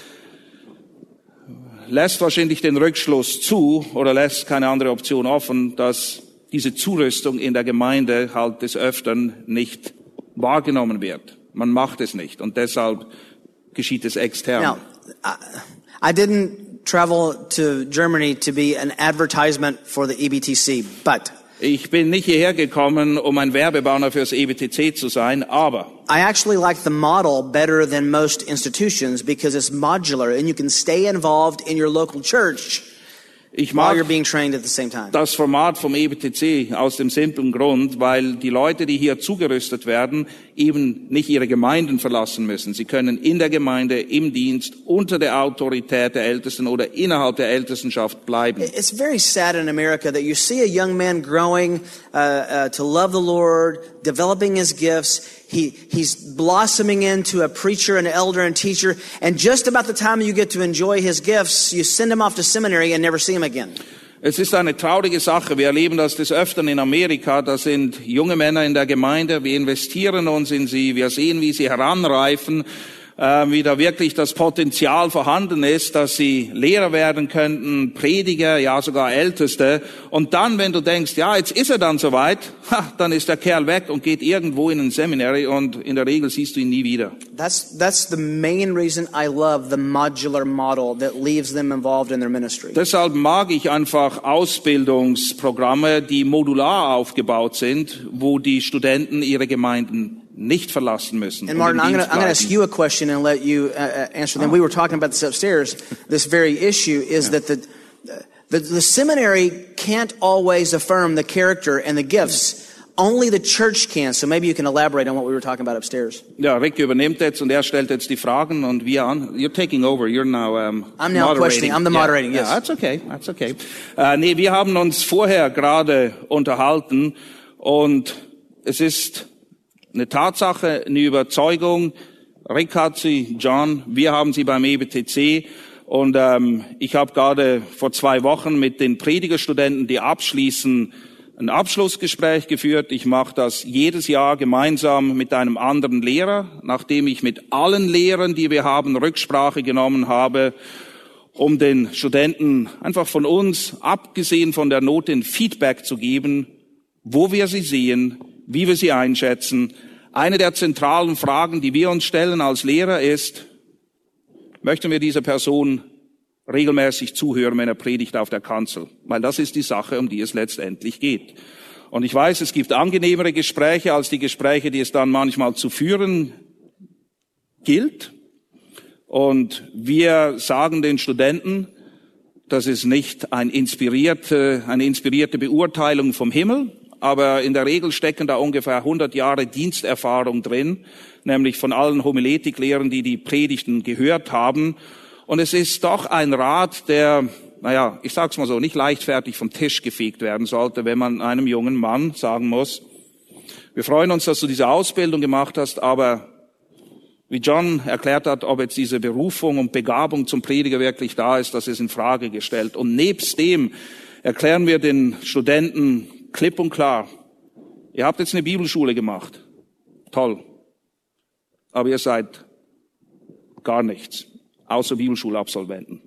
lässt wahrscheinlich den Rückschluss zu oder lässt keine andere Option offen, dass diese Zurüstung in der Gemeinde halt des Öfteren nicht wahrgenommen wird. Man macht es nicht und deshalb geschieht es extern. Now, I, I didn't travel to Germany to be an advertisement for the EBTC, but Ich bin nicht hierher gekommen, um ein Werbebanner fürs EBTC zu sein, aber I actually like the model better than most institutions because it's modular and you can stay involved in your local church Ich mag being trained at the same time. das Format vom EBTC aus dem simplen Grund, weil die Leute, die hier zugerüstet werden, eben nicht ihre Gemeinden verlassen müssen. Sie können in der Gemeinde, im Dienst, unter der Autorität der Ältesten oder innerhalb der Ältestenschaft bleiben. It's very sad in America that you see a young man growing uh, uh, to love the Lord, developing his gifts. He, he's blossoming into a preacher, an elder, and teacher. And just about the time you get to enjoy his gifts, you send him off to seminary and never see him again. Es ist eine traurige Sache. Wir erleben das des Öfteren in Amerika. Da sind junge Männer in der Gemeinde. Wir investieren uns in sie. Wir sehen, wie sie heranreifen, wie da wirklich das Potenzial vorhanden ist, dass sie Lehrer werden könnten, Prediger, ja sogar Älteste. Und dann, wenn du denkst, ja, jetzt ist er dann soweit, ha, dann ist der Kerl weg und geht irgendwo in ein Seminary und in der Regel siehst du ihn nie wieder. That's, that's the main reason I love the modular model that leaves them involved in their ministry. Deshalb mag ich einfach Ausbildungsprogramme, die modular aufgebaut sind, wo die Studenten ihre Gemeinden nicht verlassen müssen. And Martin, I'm going to ask you a question and let you uh, uh, answer them. We were talking about this upstairs. This very issue is that the, the the seminary can't always affirm the character and the gifts. Only the church can. So maybe you can elaborate on what we were talking about upstairs. Ja, Rick übernimmt jetzt und er stellt jetzt die Fragen und wir an. You're taking over. You're now um, I'm now moderating. questioning. I'm the Yeah, moderating, yes. Yeah, that's okay. That's okay. Äh, nee, wir haben uns vorher gerade unterhalten und es ist eine Tatsache, eine Überzeugung. Rick hat sie, John, wir haben sie beim EBTC. Und ähm, ich habe gerade vor zwei Wochen mit den Predigerstudenten, die abschließen, ein Abschlussgespräch geführt. Ich mache das jedes Jahr gemeinsam mit einem anderen Lehrer, nachdem ich mit allen Lehrern, die wir haben, Rücksprache genommen habe, um den Studenten einfach von uns, abgesehen von der Note, ein Feedback zu geben, wo wir sie sehen, wie wir sie einschätzen. Eine der zentralen Fragen, die wir uns stellen als Lehrer ist, möchten wir dieser Person regelmäßig zuhören, wenn er predigt auf der Kanzel? Weil das ist die Sache, um die es letztendlich geht. Und ich weiß, es gibt angenehmere Gespräche als die Gespräche, die es dann manchmal zu führen gilt. Und wir sagen den Studenten, das ist nicht ein inspirierte, eine inspirierte Beurteilung vom Himmel, aber in der Regel stecken da ungefähr 100 Jahre Diensterfahrung drin, nämlich von allen Homiletiklehrern, die die Predigten gehört haben. Und es ist doch ein Rat, der, naja, ich sag's mal so, nicht leichtfertig vom Tisch gefegt werden sollte, wenn man einem jungen Mann sagen muss, wir freuen uns, dass du diese Ausbildung gemacht hast, aber wie John erklärt hat, ob jetzt diese Berufung und Begabung zum Prediger wirklich da ist, das ist in Frage gestellt. Und nebst dem erklären wir den Studenten klipp und klar, ihr habt jetzt eine Bibelschule gemacht. Toll. Aber ihr seid gar nichts, außer Bibelschulabsolventen.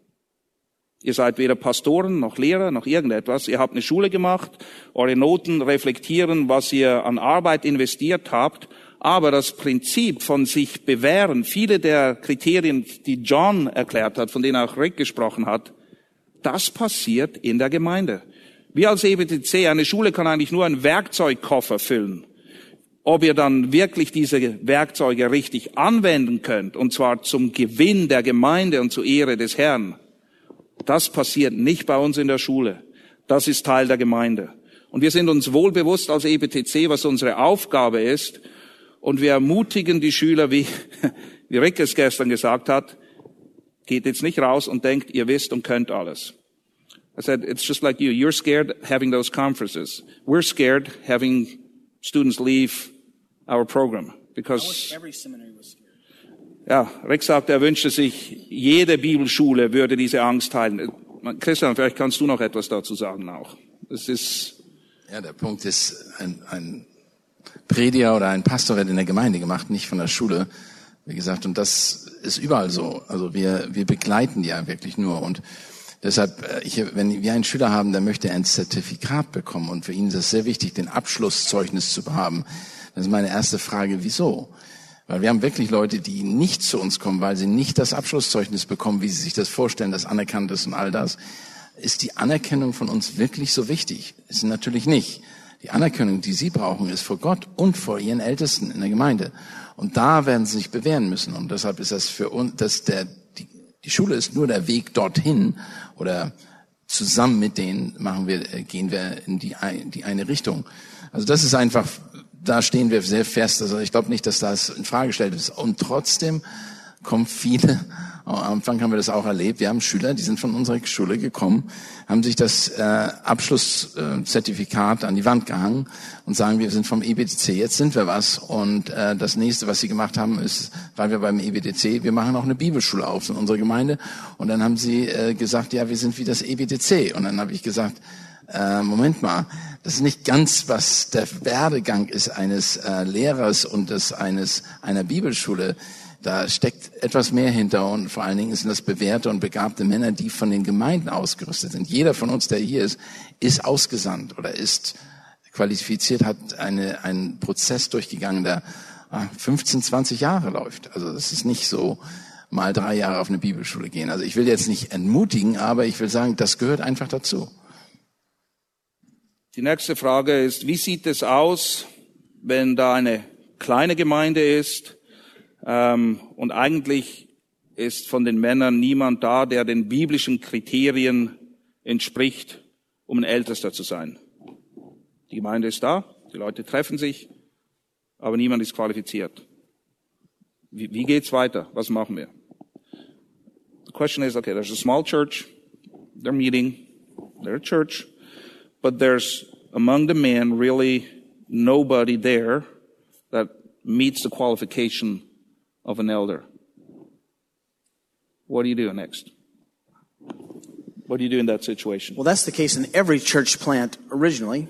Ihr seid weder Pastoren noch Lehrer noch irgendetwas. Ihr habt eine Schule gemacht, eure Noten reflektieren, was ihr an Arbeit investiert habt. Aber das Prinzip von sich bewähren, viele der Kriterien, die John erklärt hat, von denen auch Rick gesprochen hat, das passiert in der Gemeinde. Wir als EBTC, eine Schule kann eigentlich nur einen Werkzeugkoffer füllen. Ob ihr dann wirklich diese Werkzeuge richtig anwenden könnt, und zwar zum Gewinn der Gemeinde und zur Ehre des Herrn, das passiert nicht bei uns in der Schule. Das ist Teil der Gemeinde. Und wir sind uns wohl bewusst als EBTC, was unsere Aufgabe ist. Und wir ermutigen die Schüler, wie, wie Rick es gestern gesagt hat, geht jetzt nicht raus und denkt, ihr wisst und könnt alles. I said, it's just like you. You're scared having those conferences. We're scared having students leave our program because Every seminary was scared. ja, Rick sagt, er wünschte sich, jede Bibelschule würde diese Angst teilen. Christian, vielleicht kannst du noch etwas dazu sagen auch. Es ist, Ja, der Punkt ist, ein, ein Prediger oder ein Pastor wird in der Gemeinde gemacht, nicht von der Schule. Wie gesagt, und das ist überall so. Also wir, wir begleiten die ja wirklich nur. Und deshalb, äh, ich, wenn wir einen Schüler haben, der möchte ein Zertifikat bekommen und für ihn ist es sehr wichtig, den Abschlusszeugnis zu haben. Das ist meine erste Frage, wieso? Weil wir haben wirklich Leute, die nicht zu uns kommen, weil sie nicht das Abschlusszeugnis bekommen, wie sie sich das vorstellen, das anerkannt ist und all das. Ist die Anerkennung von uns wirklich so wichtig? Ist natürlich nicht. Die Anerkennung, die sie brauchen, ist vor Gott und vor ihren Ältesten in der Gemeinde. Und da werden sie sich bewähren müssen. Und deshalb ist das für uns, dass der, die, Schule ist nur der Weg dorthin oder zusammen mit denen machen wir, äh, gehen wir in die, ein- die eine Richtung. Also das ist einfach, da stehen wir sehr fest. Also ich glaube nicht, dass das in Frage gestellt ist. Und trotzdem kommen viele, am Anfang haben wir das auch erlebt, wir haben Schüler, die sind von unserer Schule gekommen, haben sich das äh, Abschlusszertifikat an die Wand gehangen und sagen, wir sind vom EBTC, jetzt sind wir was. Und äh, das nächste, was sie gemacht haben, ist, weil wir beim EBTC, wir machen auch eine Bibelschule auf in unserer Gemeinde. Und dann haben sie äh, gesagt, ja, wir sind wie das EBTC. Und dann habe ich gesagt, äh, Moment mal, das ist nicht ganz, was der Werdegang ist eines äh, Lehrers und des eines einer Bibelschule. Da steckt etwas mehr hinter und vor allen Dingen sind das bewährte und begabte Männer, die von den Gemeinden ausgerüstet sind. Jeder von uns, der hier ist, ist ausgesandt oder ist qualifiziert, hat eine, einen Prozess durchgegangen, der ah, 15, 20 Jahre läuft. Also das ist nicht so mal drei Jahre auf eine Bibelschule gehen. Also ich will jetzt nicht entmutigen, aber ich will sagen, das gehört einfach dazu. Die nächste Frage ist, wie sieht es aus, wenn da eine kleine Gemeinde ist und eigentlich ist von den Männern niemand da, der den biblischen Kriterien entspricht, um ein Ältester zu sein. Die Gemeinde ist da, die Leute treffen sich, aber niemand ist qualifiziert. Wie, wie geht's weiter? Was machen wir? The question is, okay, there's a small church, they're meeting, they're a church, but there's among the men really nobody there that meets the qualification of an elder. What do you do next? What do you do in that situation? Well, that's the case in every church plant originally.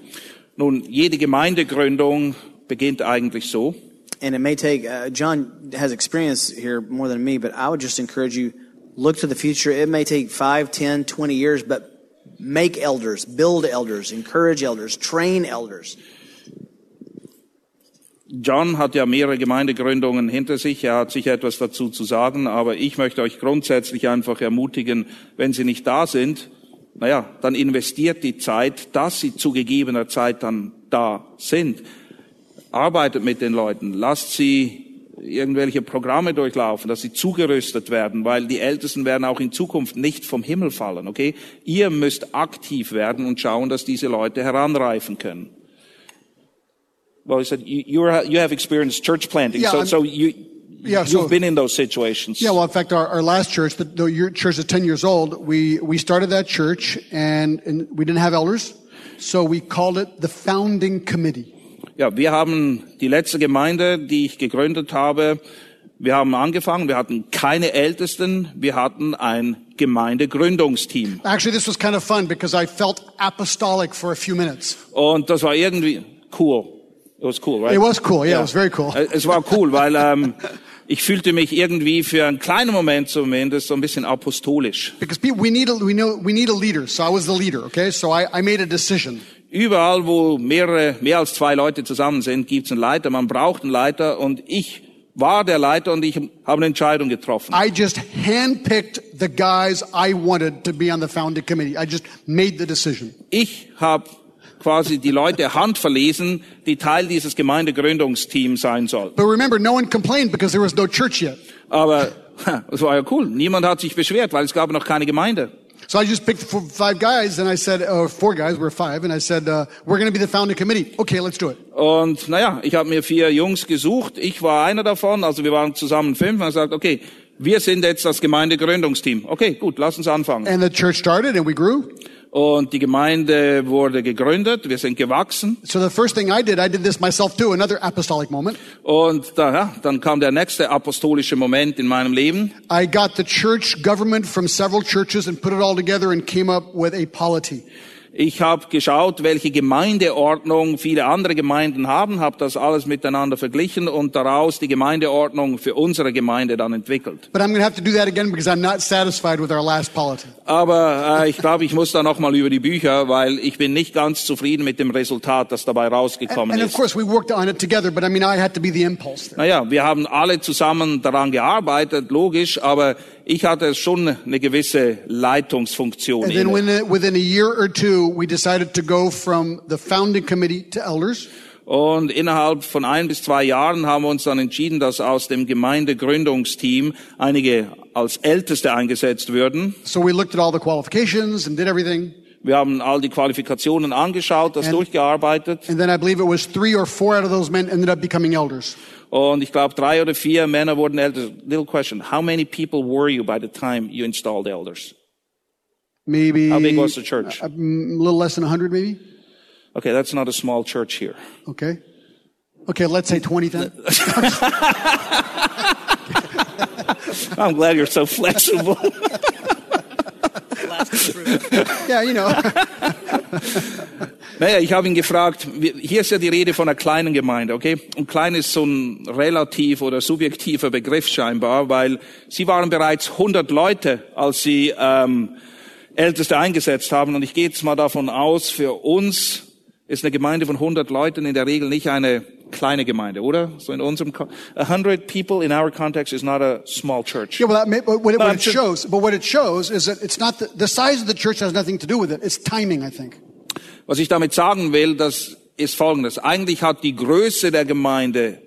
Nun, jede Gemeindegründung beginnt eigentlich so. And it may take, uh, John has experience here more than me, but I would just encourage you, look to the future. It may take 5, 10, 20 years, but make elders, build elders, encourage elders, train elders. John hat ja mehrere Gemeindegründungen hinter sich. Er hat sicher etwas dazu zu sagen, aber ich möchte euch grundsätzlich einfach ermutigen, wenn Sie nicht da sind, naja, dann investiert die Zeit, dass Sie zu gegebener Zeit dann da sind. Arbeitet mit den Leuten, lasst sie irgendwelche Programme durchlaufen, dass sie zugerüstet werden, weil die Ältesten werden auch in Zukunft nicht vom Himmel fallen, okay? Ihr müsst aktiv werden und schauen, dass diese Leute heranreifen können. Well, he said you, you're, you have experienced church planting, Yeah, so, I'm- so you, Yeah, you've so- been in those situations. Yeah, well, in fact, our, our last church, the, the your church is 10 years old, we, we started that church and, and we didn't have elders. So we called it the founding committee. Ja, wir haben die letzte Gemeinde, die ich gegründet habe, wir haben angefangen, wir hatten keine Ältesten, wir hatten ein Gemeindegründungsteam. Actually, this was kind of fun because I felt apostolic for a few minutes. Und das war irgendwie cool. It was cool, right? It was cool. Yeah, it was very cool. Äh, Es war cool, weil ähm, ich fühlte mich irgendwie für einen kleinen Moment zumindest so ein bisschen apostolisch. Because people, we need a, we know, we need a leader. So I was the leader. Okay. So I, I made a decision. Überall, wo mehrere, mehr als zwei Leute zusammen sind, gibt es einen Leiter. Man braucht einen Leiter und ich war der Leiter und ich habe eine Entscheidung getroffen. I just handpicked the guys I wanted to be on the founding committee. I just made the decision. Ich habe quasi die Leute handverlesen, die Teil dieses Gemeindegründungsteams sein sollten. But remember, no one complained because there was no church yet. Aber ha, es war ja cool. Niemand hat sich beschwert, weil es gab noch keine Gemeinde. So I just picked five guys and I said, uh, four guys, we're five, and I said, uh, we're going to be the founding committee. Okay, let's do it. Und naja, ich habe mir vier Jungs gesucht. Ich war einer davon, also wir waren zusammen fünf. Und er sagt, okay, wir sind jetzt das Gemeindegründungsteam. Okay, gut, lass uns anfangen. And the church started and we grew. Und die Gemeinde wurde gegründet, wir sind gewachsen. So the first thing I did, I did this myself too, another apostolic moment. Und da, ja, dann kam der nächste apostolische Moment in meinem Leben. I got the church government from several churches and put it all together and came up with a polity. Ich habe geschaut, welche Gemeindeordnung viele andere Gemeinden haben, habe das alles miteinander verglichen und daraus die Gemeindeordnung für unsere Gemeinde dann entwickelt. Aber äh, ich glaube, ich muss da noch mal über die Bücher, weil ich bin nicht ganz zufrieden mit dem Resultat, das dabei rausgekommen And ist. we together, I mean. Naja, wir haben alle zusammen daran gearbeitet, logisch, aber ich hatte schon eine gewisse Leitungsfunktion. And then when, uh, within a year or two, we decided to go from the founding committee to elders. Und innerhalb von ein bis zwei Jahren haben wir uns dann entschieden, dass aus dem Gemeindegründungsteam einige als Älteste eingesetzt würden. So we looked at all the qualifications and did everything. Wir haben all die Qualifikationen angeschaut, das And- durchgearbeitet. And then I believe it was three or four out of those men ended up becoming elders. Und ich glaube, drei oder vier Männer wurden älter. Little question. How many people were you by the time you installed elders? Maybe How big was the church? A, a little less than 100 maybe. Okay, that's not a small church here. Okay. Okay, let's say 20 then. I'm glad you're so flexible. yeah, you know. Naja, ich habe ihn gefragt, hier ist ja die Rede von einer kleinen Gemeinde, okay? Und klein ist so ein relativ oder subjektiver Begriff scheinbar, weil sie waren bereits 100 Leute, als sie ähm, Älteste eingesetzt haben. Und ich gehe jetzt mal davon aus, für uns ist eine Gemeinde von 100 Leuten in der Regel nicht eine kleine Gemeinde, oder? So in unserem, Ko- 100 people in our context is not a small church. Yeah, well, that may, but what, it, But what it shows, but what it shows is that it's not the, the size of the church has nothing to do with it. It's timing, I think. Was ich damit sagen will, das ist Folgendes. Eigentlich hat die Größe der Gemeinde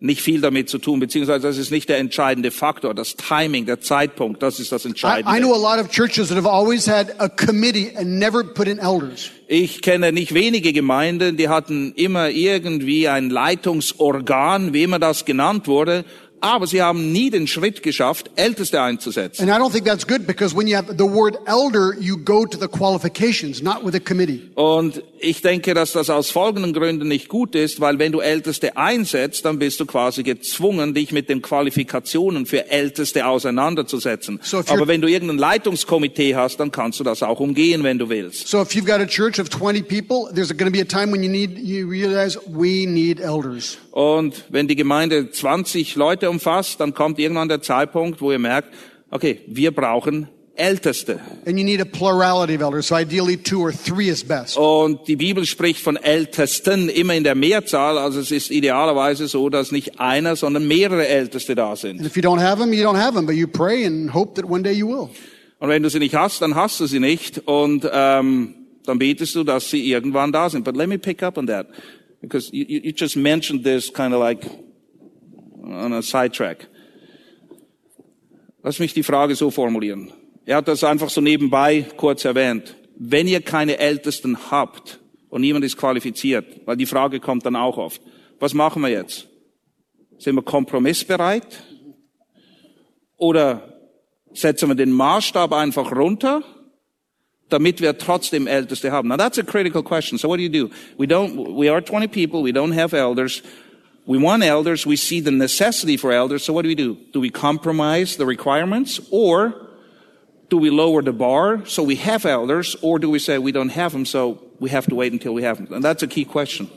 nicht viel damit zu tun, beziehungsweise das ist nicht der entscheidende Faktor. Das Timing, der Zeitpunkt, das ist das I, Entscheidende. I know a lot of churches that have always had a committee and never put in elders. Ich kenne nicht wenige Gemeinden, die hatten immer irgendwie ein Leitungsorgan, wie immer das genannt wurde, aber sie haben nie den Schritt geschafft, Älteste einzusetzen. And I don't think that's good because when you have the word elder, you go to the qualifications, not with a committee. Und ich denke, dass das aus folgenden Gründen nicht gut ist, weil wenn du Älteste einsetzt, dann bist du quasi gezwungen, dich mit den Qualifikationen für Älteste auseinanderzusetzen. So Aber wenn du irgendein Leitungskomitee hast, dann kannst du das auch umgehen, wenn du willst. So if you've got a church of 20 people, there's going to be a time when you need, you realize we need elders. Und wenn die Gemeinde 20 Leute umfasst, dann kommt irgendwann der Zeitpunkt, wo ihr merkt, okay, wir brauchen Älteste. And you need a plurality of elders. So ideally two or three is best. Und die Bibel spricht von Ältesten immer in der Mehrzahl. Also es ist idealerweise so, dass nicht einer, sondern mehrere Älteste da And sind. if you don't have them, you don't have them, but you pray and hope that one day you will. Und wenn du sie nicht hast, dann hast du sie nicht. Und ähm, dann betest du, dass sie irgendwann da sind. But let me pick up on that. Because you, you you just mentioned this kind of like on a sidetrack. Lass mich die Frage so formulieren. Er hat das einfach so nebenbei kurz erwähnt. Wenn ihr keine Ältesten habt und niemand ist qualifiziert, weil die Frage kommt dann auch oft, was machen wir jetzt? Sind wir kompromissbereit? Oder setzen wir den Maßstab einfach runter, damit wir trotzdem Älteste haben? Now that's a critical question. So what do you do? We don't, we are 20 people, we don't have elders. We want elders, we see the necessity for elders, so what do we do? Do we compromise the requirements or do we lower the bar so we have elders or do we say we don't have them so we have to wait until we have them? And that's a key question.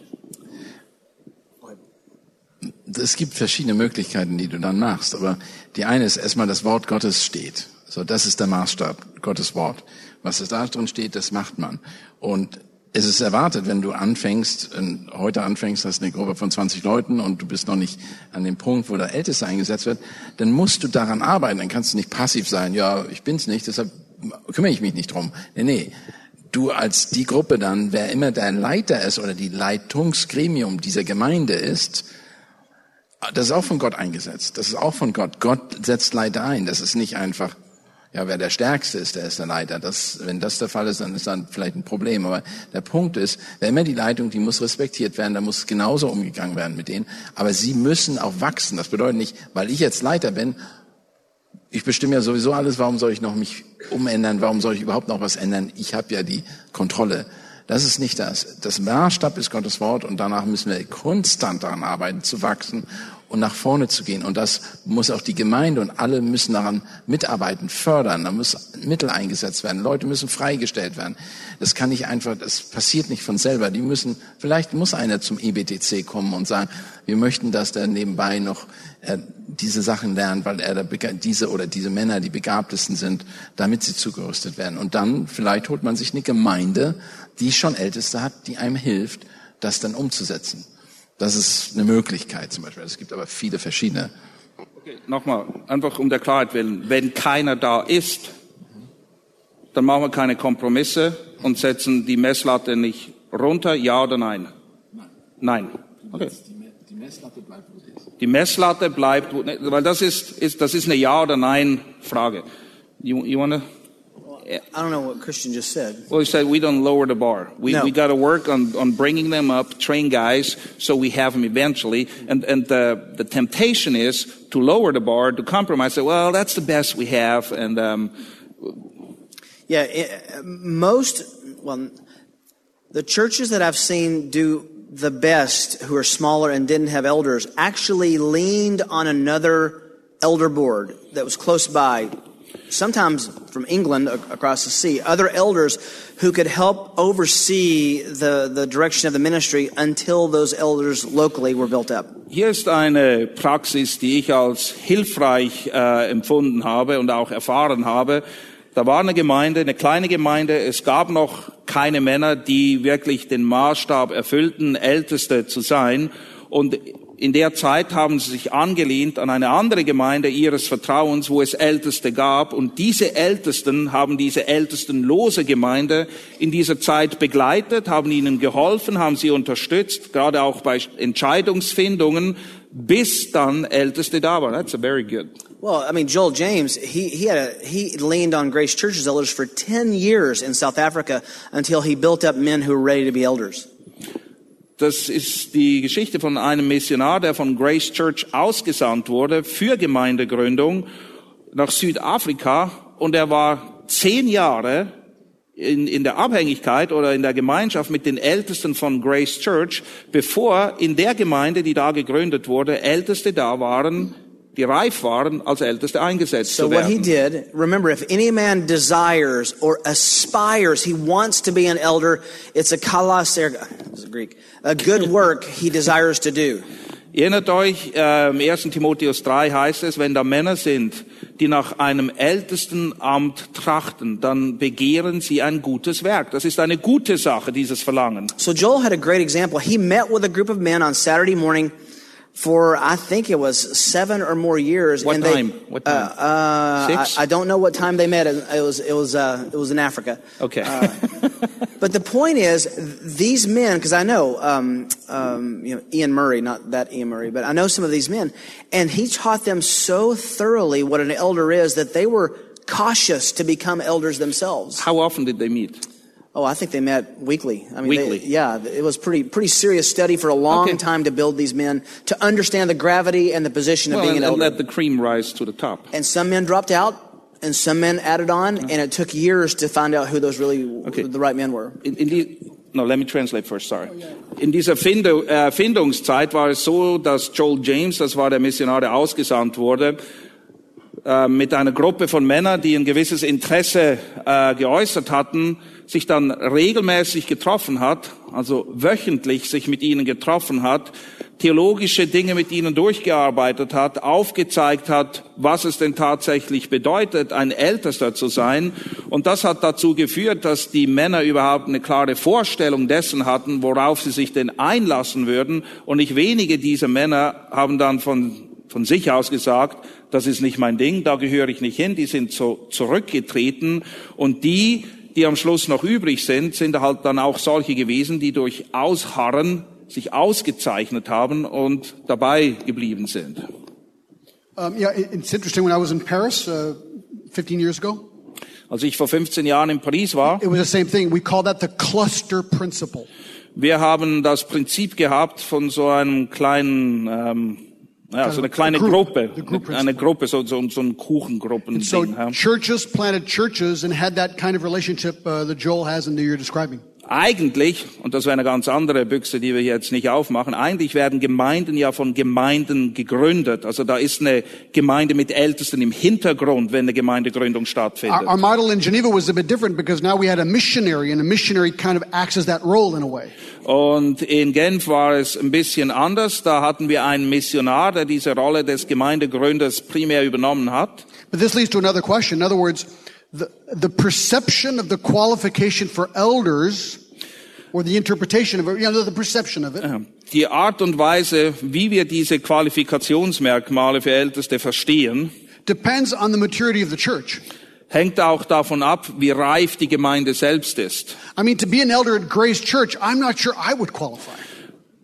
Es gibt verschiedene Möglichkeiten, die du dann machst, aber die eine ist erstmal das Wort Gottes steht. So, das ist der Maßstab, Gottes Wort. Was es da drin steht, das macht man. Und es ist erwartet, wenn du anfängst, heute anfängst, hast eine Gruppe von 20 Leuten und du bist noch nicht an dem Punkt, wo der Älteste eingesetzt wird, dann musst du daran arbeiten. Dann kannst du nicht passiv sein. Ja, ich bin's nicht, deshalb kümmere ich mich nicht drum. Nee, nee. Du als die Gruppe dann, wer immer der Leiter ist oder die Leitungsgremium dieser Gemeinde ist, das ist auch von Gott eingesetzt. Das ist auch von Gott. Gott setzt Leiter ein. Das ist nicht einfach, ja, wer der Stärkste ist, der ist der Leiter. Das, wenn das der Fall ist, dann ist dann vielleicht ein Problem. Aber der Punkt ist, wer immer die Leitung, die muss respektiert werden, da muss genauso umgegangen werden mit denen. Aber sie müssen auch wachsen. Das bedeutet nicht, weil ich jetzt Leiter bin, ich bestimme ja sowieso alles, warum soll ich noch mich umändern, warum soll ich überhaupt noch was ändern? Ich habe ja die Kontrolle. Das ist nicht das. Das Maßstab ist Gottes Wort und danach müssen wir konstant daran arbeiten, zu wachsen und nach vorne zu gehen. Und das muss auch die Gemeinde und alle müssen daran mitarbeiten, fördern. Da muss Mittel eingesetzt werden. Leute müssen freigestellt werden. Das kann nicht einfach, das passiert nicht von selber. Die müssen, vielleicht muss einer zum EBTC kommen und sagen, wir möchten, dass der nebenbei noch äh, diese Sachen lernt, weil er Bega- diese oder diese Männer die begabtesten sind, damit sie zugerüstet werden. Und dann vielleicht holt man sich eine Gemeinde, die schon Älteste hat, die einem hilft, das dann umzusetzen. Das ist eine Möglichkeit zum Beispiel. Es gibt aber viele verschiedene. Nochmal, einfach um der Klarheit willen. Wenn keiner da ist, dann machen wir keine Kompromisse und setzen die Messlatte nicht runter, ja oder nein? Nein. Okay. Messlatte bleibt, wo sie ist. Die Messlatte bleibt, wo- ne, weil das ist, ist das ist eine Ja oder Nein Frage. You, you wanna? I don't know what Christian just said. Well, he said we don't lower the bar. We No. we got to work on on bringing them up, train guys, so we have them eventually. And and the the temptation is to lower the bar, to compromise. Say, well, that's the best we have, and um, Yeah, i most, well, the churches that I've seen do the best who are smaller and didn't have elders actually leaned on another elder board that was close by, sometimes from England ac- across the sea, other elders who could help oversee the, the direction of the ministry until those elders locally were built up. Hier ist eine Praxis, die ich als hilfreich äh, empfunden habe und auch erfahren habe. Da war eine Gemeinde, eine kleine Gemeinde. Es gab noch keine Männer, die wirklich den Maßstab erfüllten, Älteste zu sein. Und in der Zeit haben sie sich angelehnt an eine andere Gemeinde ihres Vertrauens, wo es Älteste gab. Und diese Ältesten haben diese ältestenlose Gemeinde in dieser Zeit begleitet, haben ihnen geholfen, haben sie unterstützt, gerade auch bei Entscheidungsfindungen, bis dann Älteste da waren. That's a very good. Well, I mean, Joel James, he, he had a, he leaned on Grace Church's elders for 10 years in South Africa until he built up men who were ready to be elders. Das ist die Geschichte von einem Missionar, der von Grace Church ausgesandt wurde für Gemeindegründung nach Südafrika. Und er war zehn Jahre in, in der Abhängigkeit oder in der Gemeinschaft mit den Ältesten von Grace Church, bevor in der Gemeinde, die da gegründet wurde, Älteste da waren, die reif waren, als Älteste eingesetzt So zu what he werden. did, remember, if any man desires or aspires, he wants to be an elder, it's a kalas this is Greek, a good work he desires to do. Erinnert euch, äh, im 1. Timotheus 3 heißt es, wenn da Männer sind, die nach einem Ältestenamt trachten, dann begehren sie ein gutes Werk. Das ist eine gute Sache, dieses Verlangen. So Joel had a great example. He met with a group of men on Saturday morning for I think it was seven or more years. What and they, time? What time? Uh, uh, Six? I, I don't know what time they met. It was it was uh, it was in Africa. Okay. But the point is, these men, because I know, um, um, you know, Ian Murray, not that Ian Murray, but I know some of these men, and he taught them so thoroughly what an elder is that they were cautious to become elders themselves. How often did they meet? Oh, I think they met weekly. I mean, Weekly. They, yeah, it was pretty pretty serious study for a long Okay. time to build these men to understand the gravity and the position of Well, being and, an and elder. let the cream rise to the top. and some men dropped out, and some men added on, uh-huh. and it took years to find out who those really Okay. the right men were. In, in die, no, let me translate first, sorry. In dieser äh, Findungszeit war es so, dass Joel James, das war der Missionar, der ausgesandt wurde, äh, mit einer Gruppe von Männern, die ein gewisses Interesse äh, geäußert hatten, sich dann regelmäßig getroffen hat, also wöchentlich sich mit ihnen getroffen hat, theologische Dinge mit ihnen durchgearbeitet hat, aufgezeigt hat, was es denn tatsächlich bedeutet, ein Ältester zu sein. Und das hat dazu geführt, dass die Männer überhaupt eine klare Vorstellung dessen hatten, worauf sie sich denn einlassen würden. Und nicht wenige dieser Männer haben dann von, von sich aus gesagt, das ist nicht mein Ding, da gehöre ich nicht hin. Die sind so zurückgetreten. Und die, die am Schluss noch übrig sind, sind halt dann auch solche gewesen, die durch Ausharren sich ausgezeichnet haben und dabei geblieben sind. Um, yeah, it- it's interesting. When I was in Paris uh, 15 years ago, Als ich vor 15 Jahren in Paris war, it was the same thing. We call that the cluster principle. wir haben das Prinzip gehabt von so einem kleinen, ähm, ja, kleine Group, Gruppe, the group eine Gruppe, so, so, Kuchengruppen. So churches planted churches and had that kind of relationship uh, that Joel has and that you're describing. Eigentlich, und das wäre eine ganz andere Büchse, die wir jetzt nicht aufmachen, eigentlich werden Gemeinden ja von Gemeinden gegründet. Also da ist eine Gemeinde mit Ältesten im Hintergrund, wenn eine Gemeindegründung stattfindet. Our, our model in Geneva was a bit different because now we had a missionary, and a missionary kind of acts as that role in a way. Und in Genf war es ein bisschen anders. Da hatten wir einen Missionar, der diese Rolle des Gemeindegründers primär übernommen hat. But this leads to another question. In other words, the, the perception of the qualification for elders, or the interpretation of it, you know, the perception of it, Die Art und Weise, wie wir diese Qualifikationsmerkmale für Älteste verstehen, depends on the maturity of the church. hängt auch davon ab, wie reif die Gemeinde selbst ist. I mean, to be an elder at Grace Church, I'm not sure I would qualify.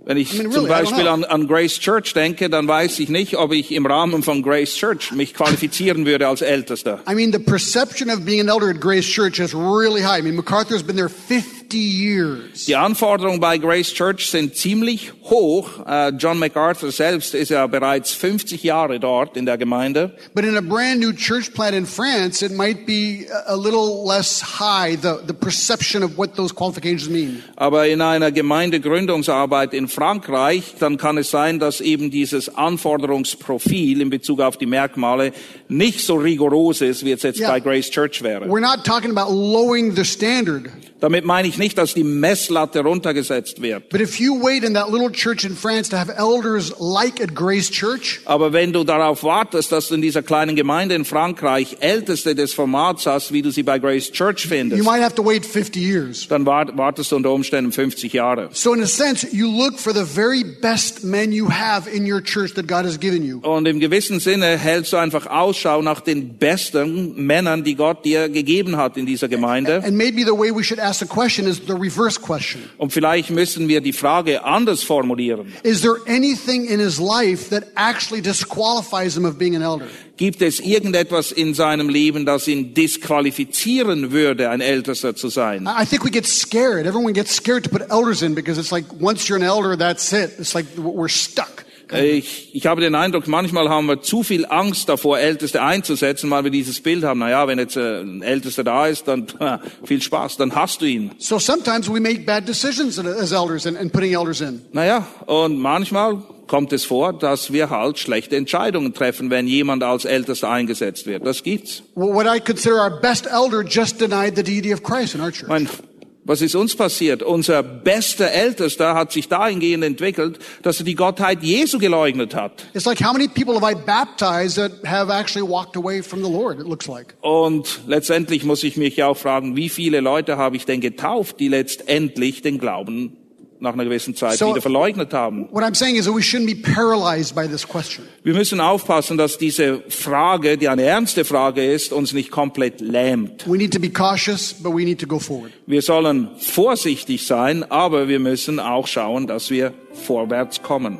Wenn ich I mean, zum really, don't Beispiel an, an Grace Church denke, dann weiß ich nicht, ob ich im Rahmen von Grace Church mich qualifizieren würde als Ältester. I mean, the perception of being an elder at Grace Church is really high. I mean, MacArthur's been there 50 years. Die Anforderungen bei Grace Church sind ziemlich hoch. Äh, John MacArthur selbst ist ja bereits 50 Jahre dort in der Gemeinde. But in a brand new church plant in France, it might be a a little less high, the, the perception of what those qualifications mean. Aber in einer Gemeindegründungsarbeit in Frankreich, dann kann es sein, dass eben dieses Anforderungsprofil in Bezug auf die Merkmale nicht so rigoros ist, wie es jetzt Ja. bei Grace Church wäre. We're not talking about lowering the standard. Damit meine ich nicht, dass die Messlatte runtergesetzt wird. But if you wait in that little church in France to have elders like at Grace Church, Aber wenn du darauf wartest, dass du in dieser kleinen Gemeinde in Frankreich Älteste des Formats hast, wie du sie bei Grace Church you findest, might have to wait 50 years. dann wart- wartest du unter Umständen 50 Jahre. So in a sense, you look for the very best men you have in your church that God has given you. Und im gewissen Sinne hältst du einfach Ausschau nach den besten Männern, die Gott dir gegeben hat in dieser Gemeinde. Und vielleicht müssen wir die Frage anders formulieren. Gibt es irgendetwas in seinem Leben, das ihn disqualifizieren würde, ein Ältester zu sein? I think we get scared. Everyone gets scared to put elders in because it's like once you're an elder, that's it. It's like we're stuck. Ich, ich habe den Eindruck, manchmal haben wir zu viel Angst davor, Älteste einzusetzen, weil wir dieses Bild haben, na ja, wenn jetzt äh, ein Ältester da ist, dann viel Spaß, dann hast du ihn. So sometimes we make bad decisions as elders and, and putting elders in. Naja, und manchmal kommt es vor, dass wir halt schlechte Entscheidungen treffen, wenn jemand als Ältester eingesetzt wird. Das gibt's. Well, what I consider our best elder just denied the deity of Christ in our church. Ich meine, was ist uns passiert? Unser bester Ältester hat sich dahingehend entwickelt, dass er die Gottheit Jesu geleugnet hat. It's like how many people have I baptized that have actually walked away from the Lord, it looks like. Und letztendlich muss ich mich auch fragen, wie viele Leute habe ich denn getauft, die letztendlich den Glauben nach einer gewissen Zeit So- wieder verleugnet haben? Wir müssen aufpassen, dass diese Frage, die eine ernste Frage ist, uns nicht komplett lähmt. We need to be cautious, but we need to go forward. Wir sollen vorsichtig sein, aber wir müssen auch schauen, dass wir vorwärts kommen.